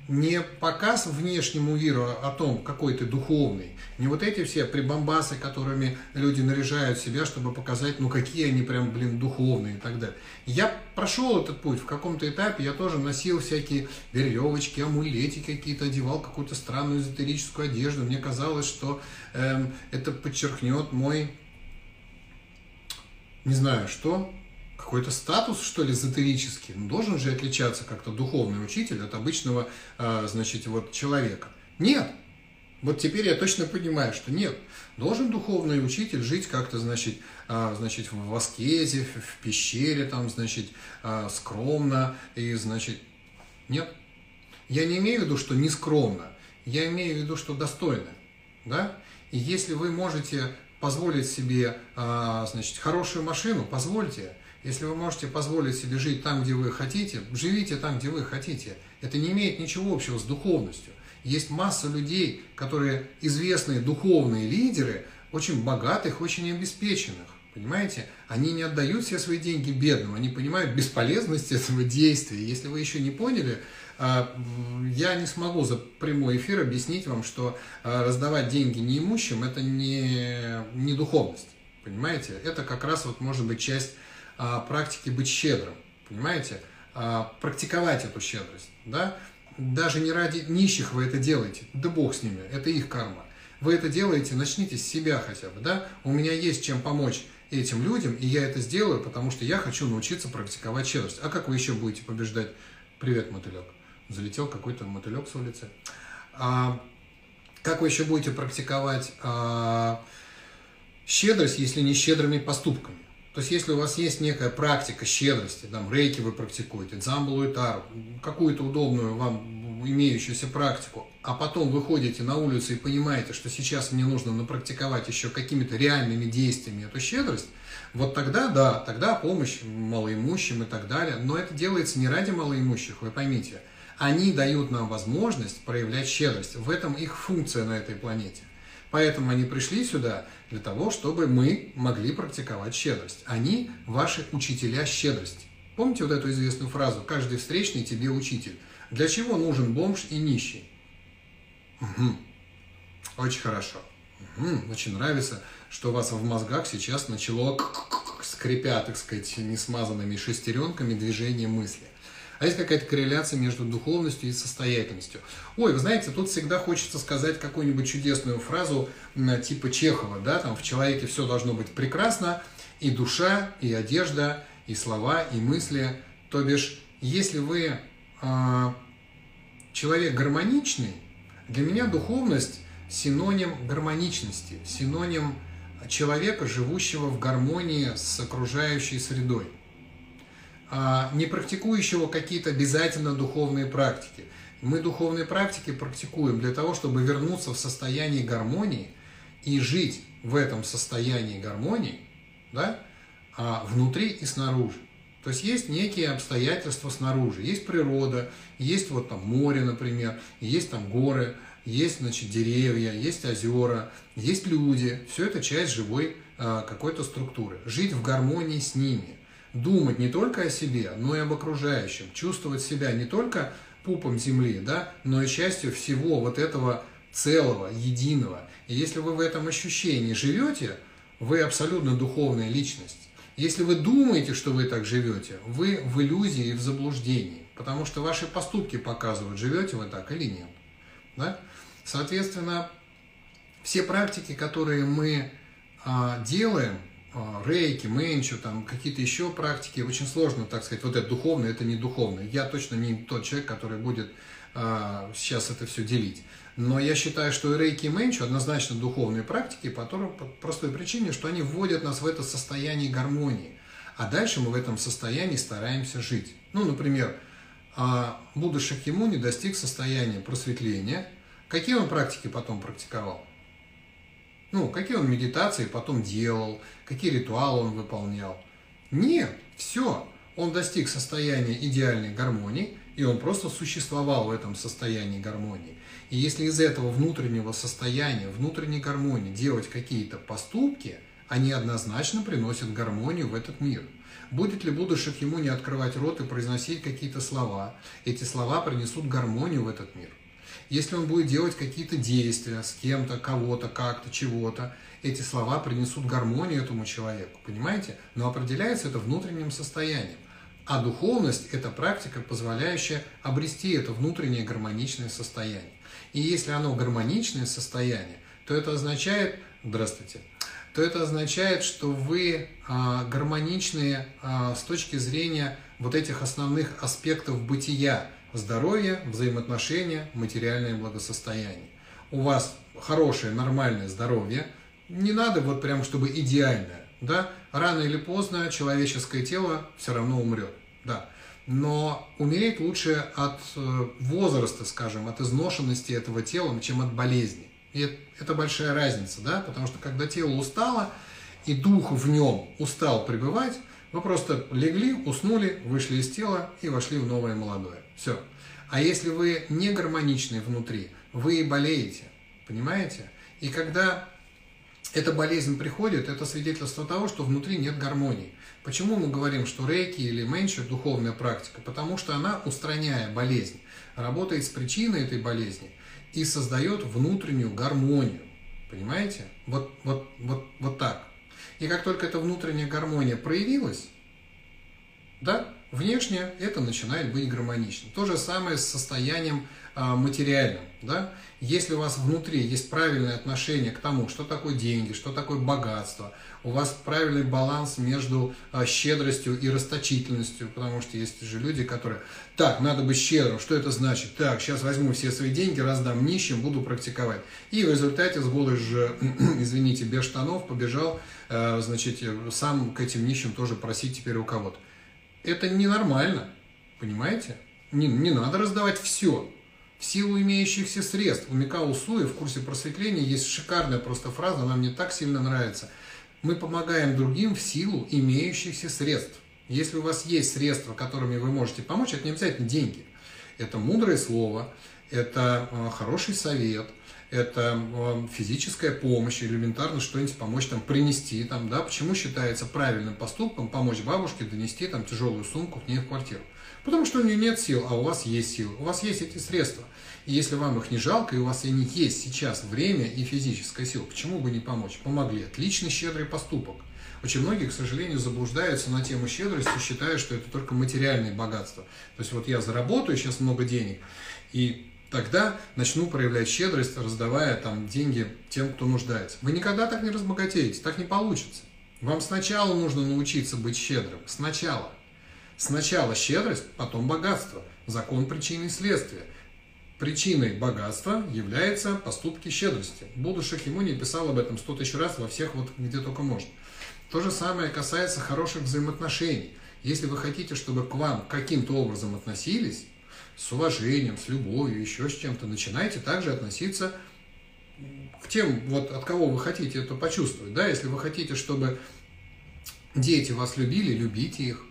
не показ внешнему миру о том, какой ты духовный, не вот эти все прибамбасы, которыми люди наряжают себя, чтобы показать, ну какие они прям, блин, духовные и так далее. Я прошел этот путь, в каком-то этапе я тоже носил всякие веревочки, амулетики какие-то, одевал какую-то странную эзотерическую одежду. Мне казалось, что эм, это подчеркнет мой, не знаю что, какой-то статус, что ли, эзотерический. Ну, должен же отличаться как-то духовный учитель от обычного, а, значит, вот человека. Нет. Вот теперь я точно понимаю, что нет. Должен духовный учитель жить как-то, значит, а, значит, в аскезе, в пещере, там, значит, а, скромно и, значит, нет. Я не имею в виду, что не скромно. Я имею в виду, что достойно. Да? И если вы можете позволить себе, значит, хорошую машину, позвольте. Если вы можете позволить себе жить там, где вы хотите, живите там, где вы хотите. Это не имеет ничего общего с духовностью. Есть масса людей, которые известные духовные лидеры, очень богатых, очень обеспеченных. Понимаете? Они не отдают все свои деньги бедным, они понимают бесполезность этого действия. Если вы еще не поняли, а, я не смогу за прямой эфир объяснить вам, что а, раздавать деньги неимущим – это не, не духовность. Понимаете? Это как раз вот может быть часть а, практики быть щедрым, понимаете? Практиковать эту щедрость, да? Даже не ради нищих вы это делаете, да бог с ними, это их карма. Вы это делаете, начните с себя хотя бы, да? У меня есть чем помочь этим людям, и я это сделаю, потому что я хочу научиться практиковать щедрость. А как вы еще будете побеждать? Привет, мотылек. Залетел какой-то мотылек с улицы. А, как вы еще будете практиковать а, щедрость, если не щедрыми поступками? То есть, если у вас есть некая практика щедрости, там, рейки вы практикуете, дзамбулу и тару, какую-то удобную вам имеющуюся практику, а потом выходите на улицу и понимаете, что сейчас мне нужно напрактиковать еще какими-то реальными действиями эту щедрость, вот тогда, да, тогда помощь малоимущим и так далее. Но это делается не ради малоимущих, вы поймите. Они дают нам возможность проявлять щедрость. В этом их функция на этой планете. Поэтому они пришли сюда для того, чтобы мы могли практиковать щедрость. Они ваши учителя щедрости. Помните вот эту известную фразу «каждый встречный тебе учитель». Для чего нужен бомж и нищий? Угу. Очень хорошо. Угу. Очень нравится, что у вас в мозгах сейчас начало скрипя, так сказать, несмазанными шестеренками движение мысли. А есть какая-то корреляция между духовностью и состоятельностью. Ой, вы знаете, тут всегда хочется сказать какую-нибудь чудесную фразу типа Чехова, да, там в человеке все должно быть прекрасно, и душа, и одежда, и слова, и мысли. То бишь, если вы э, человек гармоничный, для меня духовность синоним гармоничности, синоним человека, живущего в гармонии с окружающей средой. А, не практикующего какие-то обязательно духовные практики. Мы духовные практики практикуем для того, чтобы вернуться в состояние гармонии и жить в этом состоянии гармонии да, а, внутри и снаружи. То есть есть некие обстоятельства снаружи, есть природа, есть вот там море, например, есть там горы, есть значит, деревья, есть озера, есть люди. Все это часть живой а, какой-то структуры. Жить в гармонии с ними – думать не только о себе, но и об окружающем, чувствовать себя не только пупом земли, да, но и частью всего вот этого целого, единого. И если вы в этом ощущении живете, вы абсолютно духовная личность. Если вы думаете, что вы так живете, вы в иллюзии и в заблуждении, потому что ваши поступки показывают, живете вы так или нет. Да? Соответственно, все практики, которые мы а, делаем, рейки, менчу, там какие-то еще практики, очень сложно, так сказать, вот это духовное, это не духовное. Я точно не тот человек, который будет а, сейчас это все делить. Но я считаю, что и рейки, и менчу однозначно духовные практики по, по простой причине, что они вводят нас в это состояние гармонии. А дальше мы в этом состоянии стараемся жить. Ну, например, а, Будда Шакьямуни достиг состояния просветления. Какие он практики потом практиковал? Ну, какие он медитации потом делал, какие ритуалы он выполнял. Нет, все. Он достиг состояния идеальной гармонии, и он просто существовал в этом состоянии гармонии. И если из этого внутреннего состояния, внутренней гармонии делать какие-то поступки, они однозначно приносят гармонию в этот мир. Будет ли будущих ему не открывать рот и произносить какие-то слова, эти слова принесут гармонию в этот мир. Если он будет делать какие-то действия с кем-то, кого-то, как-то, чего-то, эти слова принесут гармонию этому человеку, понимаете? Но определяется это внутренним состоянием. А духовность – это практика, позволяющая обрести это внутреннее гармоничное состояние. И если оно гармоничное состояние, то это означает, здравствуйте, то это означает, что вы а, гармоничные а, с точки зрения вот этих основных аспектов бытия, здоровье, взаимоотношения, материальное благосостояние. У вас хорошее, нормальное здоровье, не надо вот прям, чтобы идеальное, да, рано или поздно человеческое тело все равно умрет, да, но умереть лучше от э, возраста, скажем, от изношенности этого тела, чем от болезни. И это большая разница, да, потому что когда тело устало, и дух в нем устал пребывать, вы просто легли, уснули, вышли из тела и вошли в новое молодое. Все. А если вы не гармоничны внутри, вы и болеете. Понимаете? И когда эта болезнь приходит, это свидетельство того, что внутри нет гармонии. Почему мы говорим, что рейки или меньше духовная практика? Потому что она, устраняя болезнь, работает с причиной этой болезни и создает внутреннюю гармонию. Понимаете? Вот, вот, вот, вот так. И как только эта внутренняя гармония проявилась, да, внешне это начинает быть гармонично. То же самое с состоянием а, материальным. Да? Если у вас внутри есть правильное отношение к тому, что такое деньги, что такое богатство, у вас правильный баланс между а, щедростью и расточительностью, потому что есть же люди, которые, так, надо быть щедрым, что это значит? Так, сейчас возьму все свои деньги, раздам нищим, буду практиковать. И в результате с голой же, извините, без штанов побежал, а, значит, сам к этим нищим тоже просить теперь у кого-то. Это ненормально, понимаете? Не, не надо раздавать все в силу имеющихся средств. У Микао Суи в курсе просветления есть шикарная просто фраза, она мне так сильно нравится. Мы помогаем другим в силу имеющихся средств. Если у вас есть средства, которыми вы можете помочь, это не обязательно деньги. Это мудрое слово, это э, хороший совет, это э, физическая помощь, элементарно что-нибудь помочь там принести. Там, да? Почему считается правильным поступком помочь бабушке донести там тяжелую сумку к ней в квартиру? Потому что у нее нет сил, а у вас есть силы. У вас есть эти средства. И если вам их не жалко, и у вас они есть сейчас время и физическая сила, почему бы не помочь? Помогли. Отличный щедрый поступок. Очень многие, к сожалению, заблуждаются на тему щедрости, считая, что это только материальные богатства. То есть вот я заработаю сейчас много денег, и тогда начну проявлять щедрость, раздавая там деньги тем, кто нуждается. Вы никогда так не разбогатеете, так не получится. Вам сначала нужно научиться быть щедрым. Сначала. Сначала щедрость, потом богатство. Закон причины и следствия. Причиной богатства является поступки щедрости. Буду Шахимуни писал об этом сто тысяч раз во всех вот где только можно. То же самое касается хороших взаимоотношений. Если вы хотите, чтобы к вам каким-то образом относились, с уважением, с любовью, еще с чем-то, начинайте также относиться к тем, вот от кого вы хотите это почувствовать. Да? Если вы хотите, чтобы дети вас любили, любите их.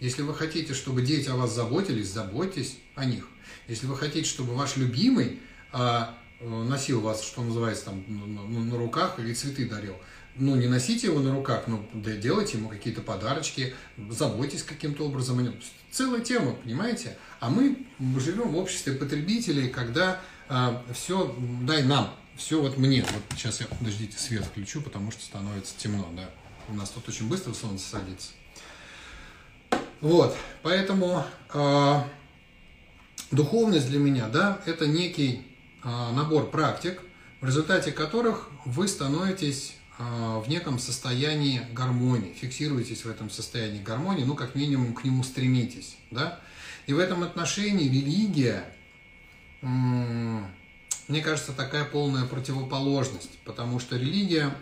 Если вы хотите, чтобы дети о вас заботились, заботьтесь о них. Если вы хотите, чтобы ваш любимый а, носил вас, что называется, там, на, на руках или цветы дарил, ну, не носите его на руках, но делайте ему какие-то подарочки, заботьтесь каким-то образом о нем. Целая тема, понимаете? А мы живем в обществе потребителей, когда а, все дай нам, все вот мне. Вот сейчас я, подождите, свет включу, потому что становится темно, да. У нас тут очень быстро солнце садится. Вот, поэтому э, духовность для меня, да, это некий э, набор практик, в результате которых вы становитесь э, в неком состоянии гармонии, фиксируетесь в этом состоянии гармонии, ну, как минимум, к нему стремитесь, да. И в этом отношении религия, мне кажется, такая полная противоположность, потому что религия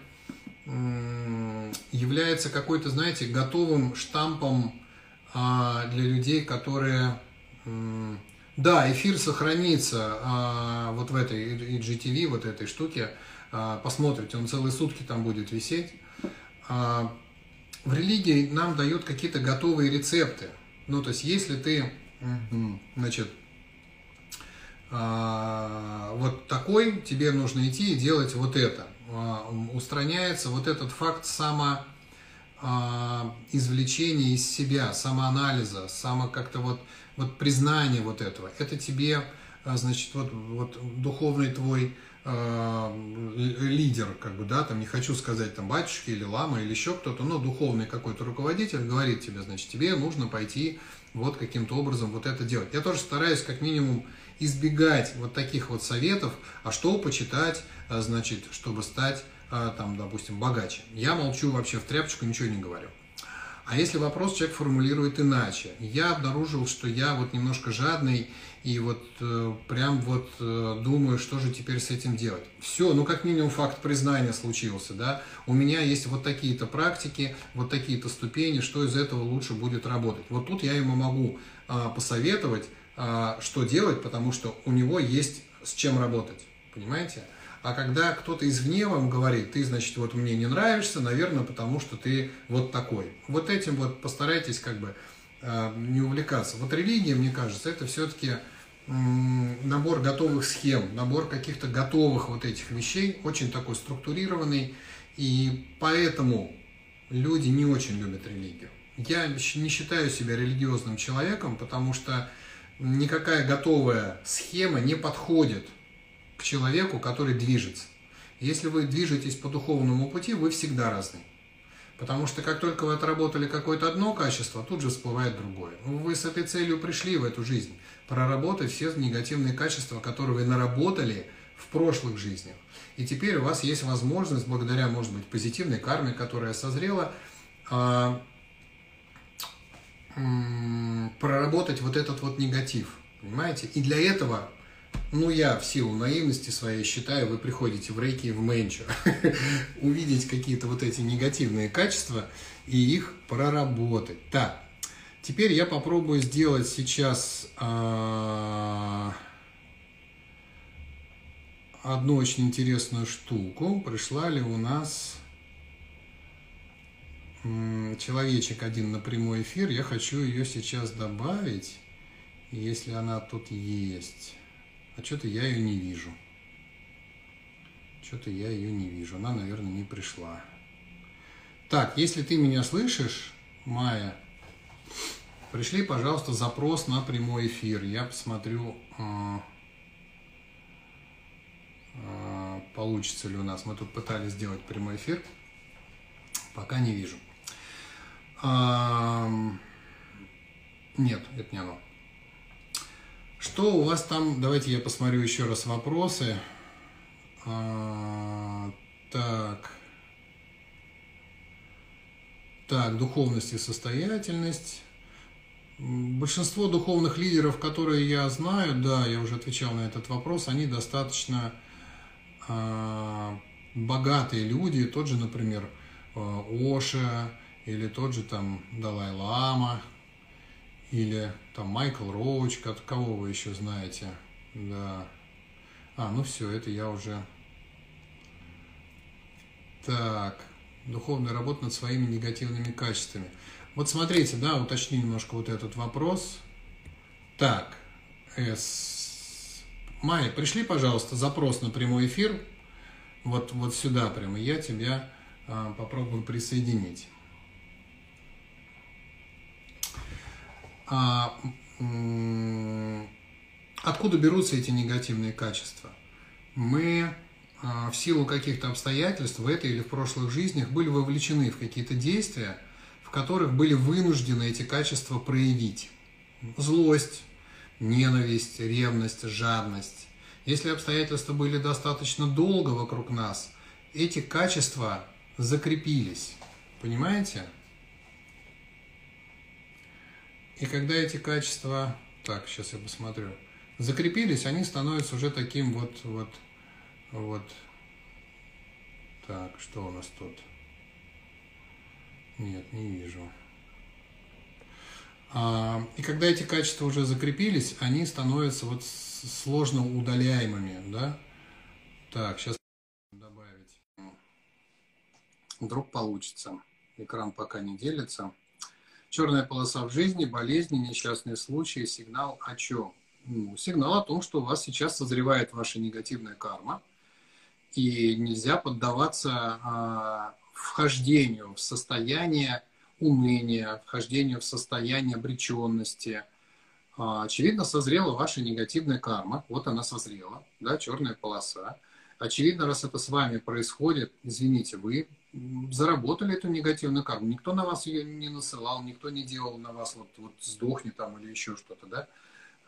является какой-то, знаете, готовым штампом а, для людей, которые... Да, эфир сохранится а, вот в этой IGTV, вот этой штуке. А, посмотрите, он целые сутки там будет висеть. В религии нам дают какие-то готовые рецепты. Ну, то есть, если ты, значит, вот такой, тебе нужно идти и делать вот это. Устраняется вот этот факт само а, извлечения из себя, самоанализа, само как-то вот, вот признание вот этого. Это тебе, а, значит, вот, вот духовный твой лидер, как бы, да, там не хочу сказать там батюшки или лама или еще кто-то, но духовный какой-то руководитель говорит тебе, значит, тебе нужно пойти вот каким-то образом вот это делать. Я тоже стараюсь как минимум избегать вот таких вот советов, а что почитать, значит, чтобы стать там, допустим, богаче. Я молчу вообще в тряпочку, ничего не говорю. А если вопрос человек формулирует иначе, я обнаружил, что я вот немножко жадный и вот э, прям вот э, думаю, что же теперь с этим делать. Все, ну как минимум факт признания случился, да. У меня есть вот такие-то практики, вот такие-то ступени, что из этого лучше будет работать. Вот тут я ему могу э, посоветовать, э, что делать, потому что у него есть с чем работать, понимаете? А когда кто-то извне вам говорит, ты, значит, вот мне не нравишься, наверное, потому что ты вот такой. Вот этим вот постарайтесь как бы э, не увлекаться. Вот религия, мне кажется, это все-таки набор готовых схем, набор каких-то готовых вот этих вещей, очень такой структурированный, и поэтому люди не очень любят религию. Я не считаю себя религиозным человеком, потому что никакая готовая схема не подходит к человеку, который движется. Если вы движетесь по духовному пути, вы всегда разный. Потому что как только вы отработали какое-то одно качество, тут же всплывает другое. Ну, вы с этой целью пришли в эту жизнь. Проработать все негативные качества, которые вы наработали в прошлых жизнях. И теперь у вас есть возможность, благодаря, может быть, позитивной карме, которая созрела, а, проработать вот этот вот негатив. Понимаете? И для этого ну, я в силу наивности своей считаю, вы приходите в рейки и в менчу, увидеть какие-то вот эти негативные качества и их проработать. Так, теперь я попробую сделать сейчас а, одну очень интересную штуку. Пришла ли у нас человечек один на прямой эфир. Я хочу ее сейчас добавить, если она тут есть. А что-то я ее не вижу. Что-то я ее не вижу. Она, наверное, не пришла. Так, если ты меня слышишь, Майя, пришли, пожалуйста, запрос на прямой эфир. Я посмотрю, а, а, получится ли у нас. Мы тут пытались сделать прямой эфир. Пока не вижу. Нет, это не оно. Что у вас там? Давайте я посмотрю еще раз вопросы. А, так. Так, духовность и состоятельность. Большинство духовных лидеров, которые я знаю, да, я уже отвечал на этот вопрос, они достаточно э, богатые люди. Тот же, например, а, Оша или тот же там Далай-Лама, или там Майкл Роуч, кого вы еще знаете? Да. А, ну все, это я уже... Так, духовная работа над своими негативными качествами. Вот смотрите, да, уточни немножко вот этот вопрос. Так, С... Майя, пришли, пожалуйста, запрос на прямой эфир. Вот, вот сюда прямо, я тебя а, попробую присоединить. А, откуда берутся эти негативные качества? Мы а, в силу каких-то обстоятельств в этой или в прошлых жизнях были вовлечены в какие-то действия, в которых были вынуждены эти качества проявить. Злость, ненависть, ревность, жадность. Если обстоятельства были достаточно долго вокруг нас, эти качества закрепились. Понимаете? И когда эти качества, так, сейчас я посмотрю, закрепились, они становятся уже таким вот, вот, вот. Так, что у нас тут? Нет, не вижу. А, и когда эти качества уже закрепились, они становятся вот сложно удаляемыми, да? Так, сейчас добавить. Вдруг получится. Экран пока не делится. Черная полоса в жизни, болезни, несчастные случаи, сигнал о чем? Ну, сигнал о том, что у вас сейчас созревает ваша негативная карма, и нельзя поддаваться а, вхождению в состояние уныния, вхождению в состояние обреченности. А, очевидно, созрела ваша негативная карма. Вот она созрела, да, черная полоса. Очевидно, раз это с вами происходит, извините, вы заработали эту негативную карму. Никто на вас ее не насылал, никто не делал на вас вот, вот сдохни там или еще что-то, да.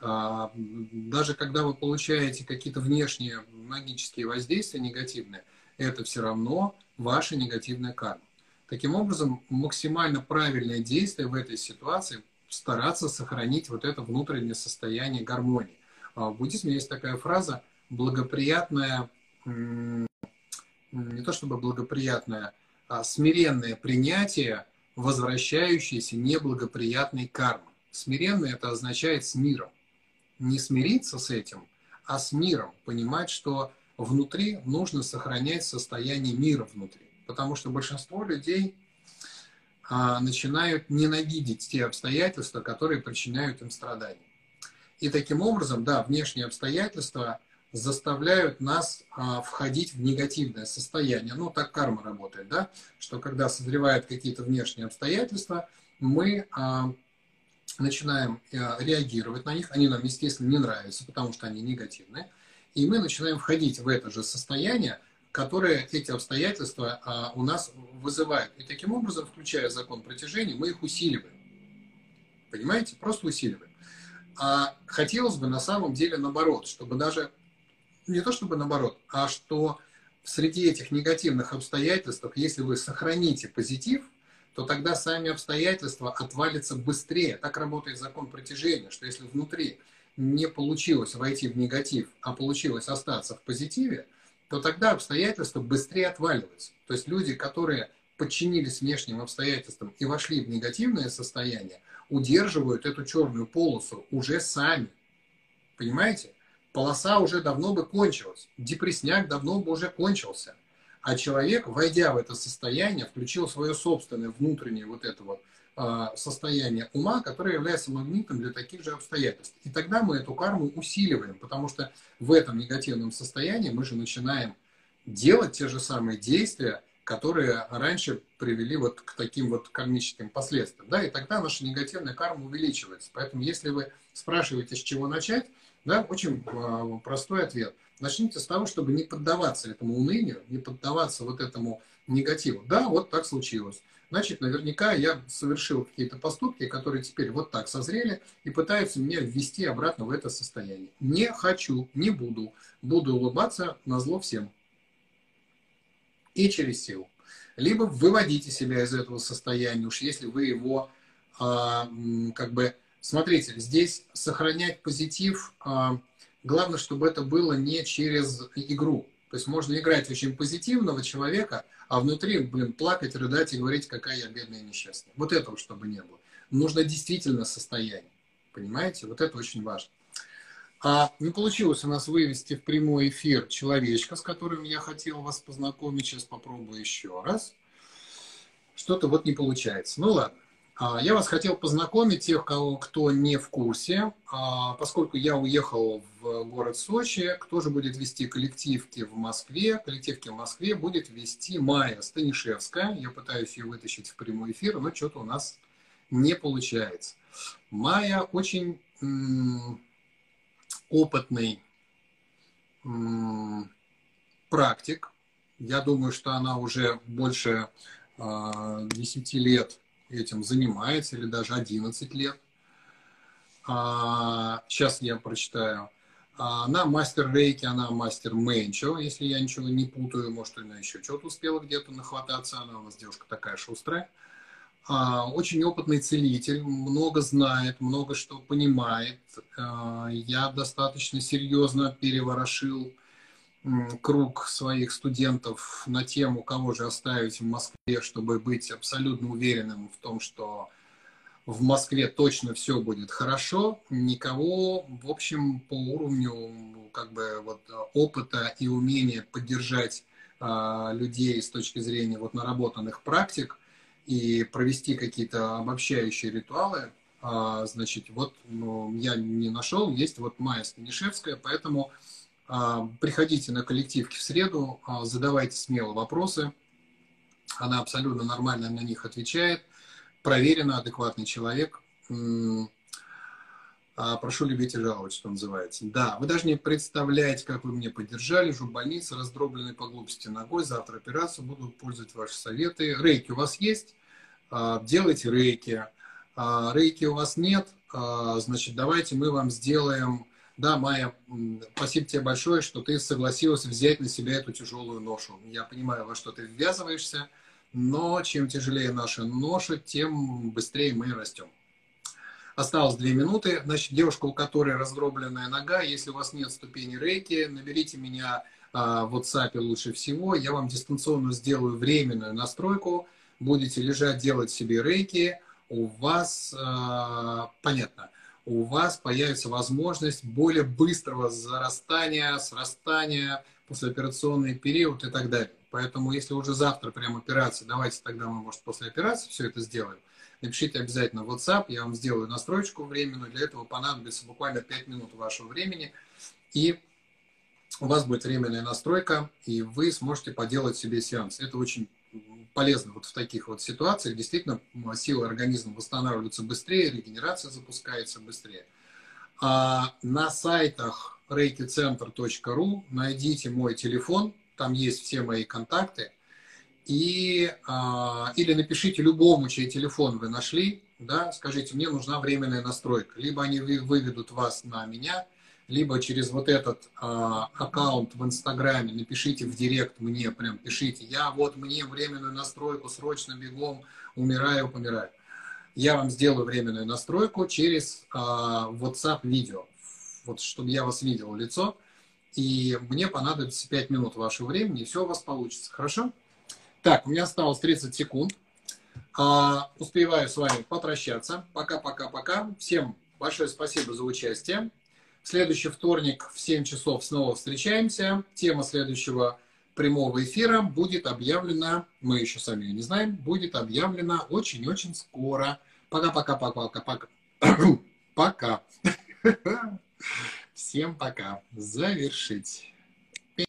А, даже когда вы получаете какие-то внешние магические воздействия негативные, это все равно ваша негативная карма. Таким образом, максимально правильное действие в этой ситуации стараться сохранить вот это внутреннее состояние гармонии. А в буддизме есть такая фраза благоприятная не то чтобы благоприятное, а смиренное принятие возвращающейся неблагоприятной кармы. Смиренное это означает с миром. Не смириться с этим, а с миром. Понимать, что внутри нужно сохранять состояние мира внутри. Потому что большинство людей а, начинают ненавидеть те обстоятельства, которые причиняют им страдания. И таким образом, да, внешние обстоятельства заставляют нас а, входить в негативное состояние. Ну, так карма работает, да, что когда созревают какие-то внешние обстоятельства, мы а, начинаем а, реагировать на них, они нам, естественно, не нравятся, потому что они негативные, и мы начинаем входить в это же состояние, которые эти обстоятельства а, у нас вызывают. И таким образом, включая закон притяжения, мы их усиливаем. Понимаете? Просто усиливаем. А хотелось бы на самом деле наоборот, чтобы даже, не то чтобы наоборот, а что среди этих негативных обстоятельств, если вы сохраните позитив, то тогда сами обстоятельства отвалятся быстрее. Так работает закон притяжения, что если внутри не получилось войти в негатив, а получилось остаться в позитиве, то тогда обстоятельства быстрее отваливаются. То есть люди, которые подчинились внешним обстоятельствам и вошли в негативное состояние, удерживают эту черную полосу уже сами. Понимаете? Полоса уже давно бы кончилась. Депресняк давно бы уже кончился. А человек, войдя в это состояние, включил свое собственное внутреннее вот это вот а, состояние ума, которое является магнитом для таких же обстоятельств. И тогда мы эту карму усиливаем, потому что в этом негативном состоянии мы же начинаем делать те же самые действия, которые раньше привели вот к таким вот кармическим последствиям. Да, и тогда наша негативная карма увеличивается. Поэтому если вы спрашиваете, с чего начать, да, очень а, простой ответ. Начните с того, чтобы не поддаваться этому унынию, не поддаваться вот этому негативу. Да, вот так случилось. Значит, наверняка я совершил какие-то поступки, которые теперь вот так созрели и пытаются меня ввести обратно в это состояние. Не хочу, не буду. Буду улыбаться на зло всем и через силу. Либо выводите себя из этого состояния, уж если вы его а, как бы... Смотрите, здесь сохранять позитив, а, главное, чтобы это было не через игру. То есть можно играть очень позитивного человека, а внутри, блин, плакать, рыдать и говорить, какая я бедная и несчастная. Вот этого чтобы не было. Нужно действительно состояние. Понимаете? Вот это очень важно. А не получилось у нас вывести в прямой эфир человечка, с которым я хотел вас познакомить. Сейчас попробую еще раз. Что-то вот не получается. Ну ладно. А, я вас хотел познакомить, тех, кого, кто не в курсе, а, поскольку я уехал в город Сочи, кто же будет вести коллективки в Москве? Коллективки в Москве будет вести Майя Станишевская. Я пытаюсь ее вытащить в прямой эфир, но что-то у нас не получается. Майя очень опытный практик. Я думаю, что она уже больше 10 а, лет этим занимается, или даже 11 лет. Сейчас а, я прочитаю. А, она мастер рейки, она мастер менчо, если я ничего не путаю. Может, она еще что-то успела где-то нахвататься. Она у нас девушка такая шустрая. А, очень опытный целитель, много знает, много что понимает. А, я достаточно серьезно переворошил круг своих студентов на тему, кого же оставить в Москве, чтобы быть абсолютно уверенным в том, что в Москве точно все будет хорошо. Никого, в общем, по уровню как бы вот опыта и умения поддержать э, людей с точки зрения вот наработанных практик – и провести какие-то обобщающие ритуалы, а, значит, вот ну, я не нашел, есть вот Майя Станишевская, поэтому а, приходите на коллективки в среду, а, задавайте смело вопросы, она абсолютно нормально на них отвечает, проверено, адекватный человек, а, прошу любить и жаловать, что называется. Да, вы даже не представляете, как вы мне поддержали. Жу больница, раздробленный по глупости ногой. Завтра операцию, буду пользовать ваши советы. Рейки у вас есть? А, делайте рейки. А, рейки у вас нет? Значит, давайте мы вам сделаем... Да, Майя, спасибо тебе большое, что ты согласилась взять на себя эту тяжелую ношу. Я понимаю, во что ты ввязываешься, но чем тяжелее наша ноша, тем быстрее мы растем. Осталось две минуты. Значит, девушка, у которой раздробленная нога, если у вас нет ступени рейки, наберите меня а, в WhatsApp лучше всего. Я вам дистанционно сделаю временную настройку. Будете лежать, делать себе рейки. У вас, а, понятно, у вас появится возможность более быстрого зарастания, срастания, послеоперационный период и так далее. Поэтому, если уже завтра прям операция, давайте тогда мы, может, после операции все это сделаем напишите обязательно в WhatsApp, я вам сделаю настройку временную, для этого понадобится буквально 5 минут вашего времени, и у вас будет временная настройка, и вы сможете поделать себе сеанс. Это очень полезно вот в таких вот ситуациях. Действительно, силы организма восстанавливаются быстрее, регенерация запускается быстрее. А на сайтах reikicenter.ru найдите мой телефон, там есть все мои контакты. И, а, или напишите любому, чей телефон вы нашли, да, скажите, мне нужна временная настройка. Либо они выведут вас на меня, либо через вот этот а, аккаунт в Инстаграме напишите в директ мне, прям пишите, я вот мне временную настройку, срочно бегом, умираю, помираю. Я вам сделаю временную настройку через а, WhatsApp видео, вот чтобы я вас видел лицо, и мне понадобится 5 минут вашего времени, и все у вас получится, хорошо? Так, у меня осталось 30 секунд. А, успеваю с вами попрощаться. Пока-пока-пока. Всем большое спасибо за участие. Следующий вторник в 7 часов снова встречаемся. Тема следующего прямого эфира будет объявлена, мы еще сами ее не знаем, будет объявлена очень-очень скоро. Пока-пока-пока-пока. Пока. Всем пока. Завершить.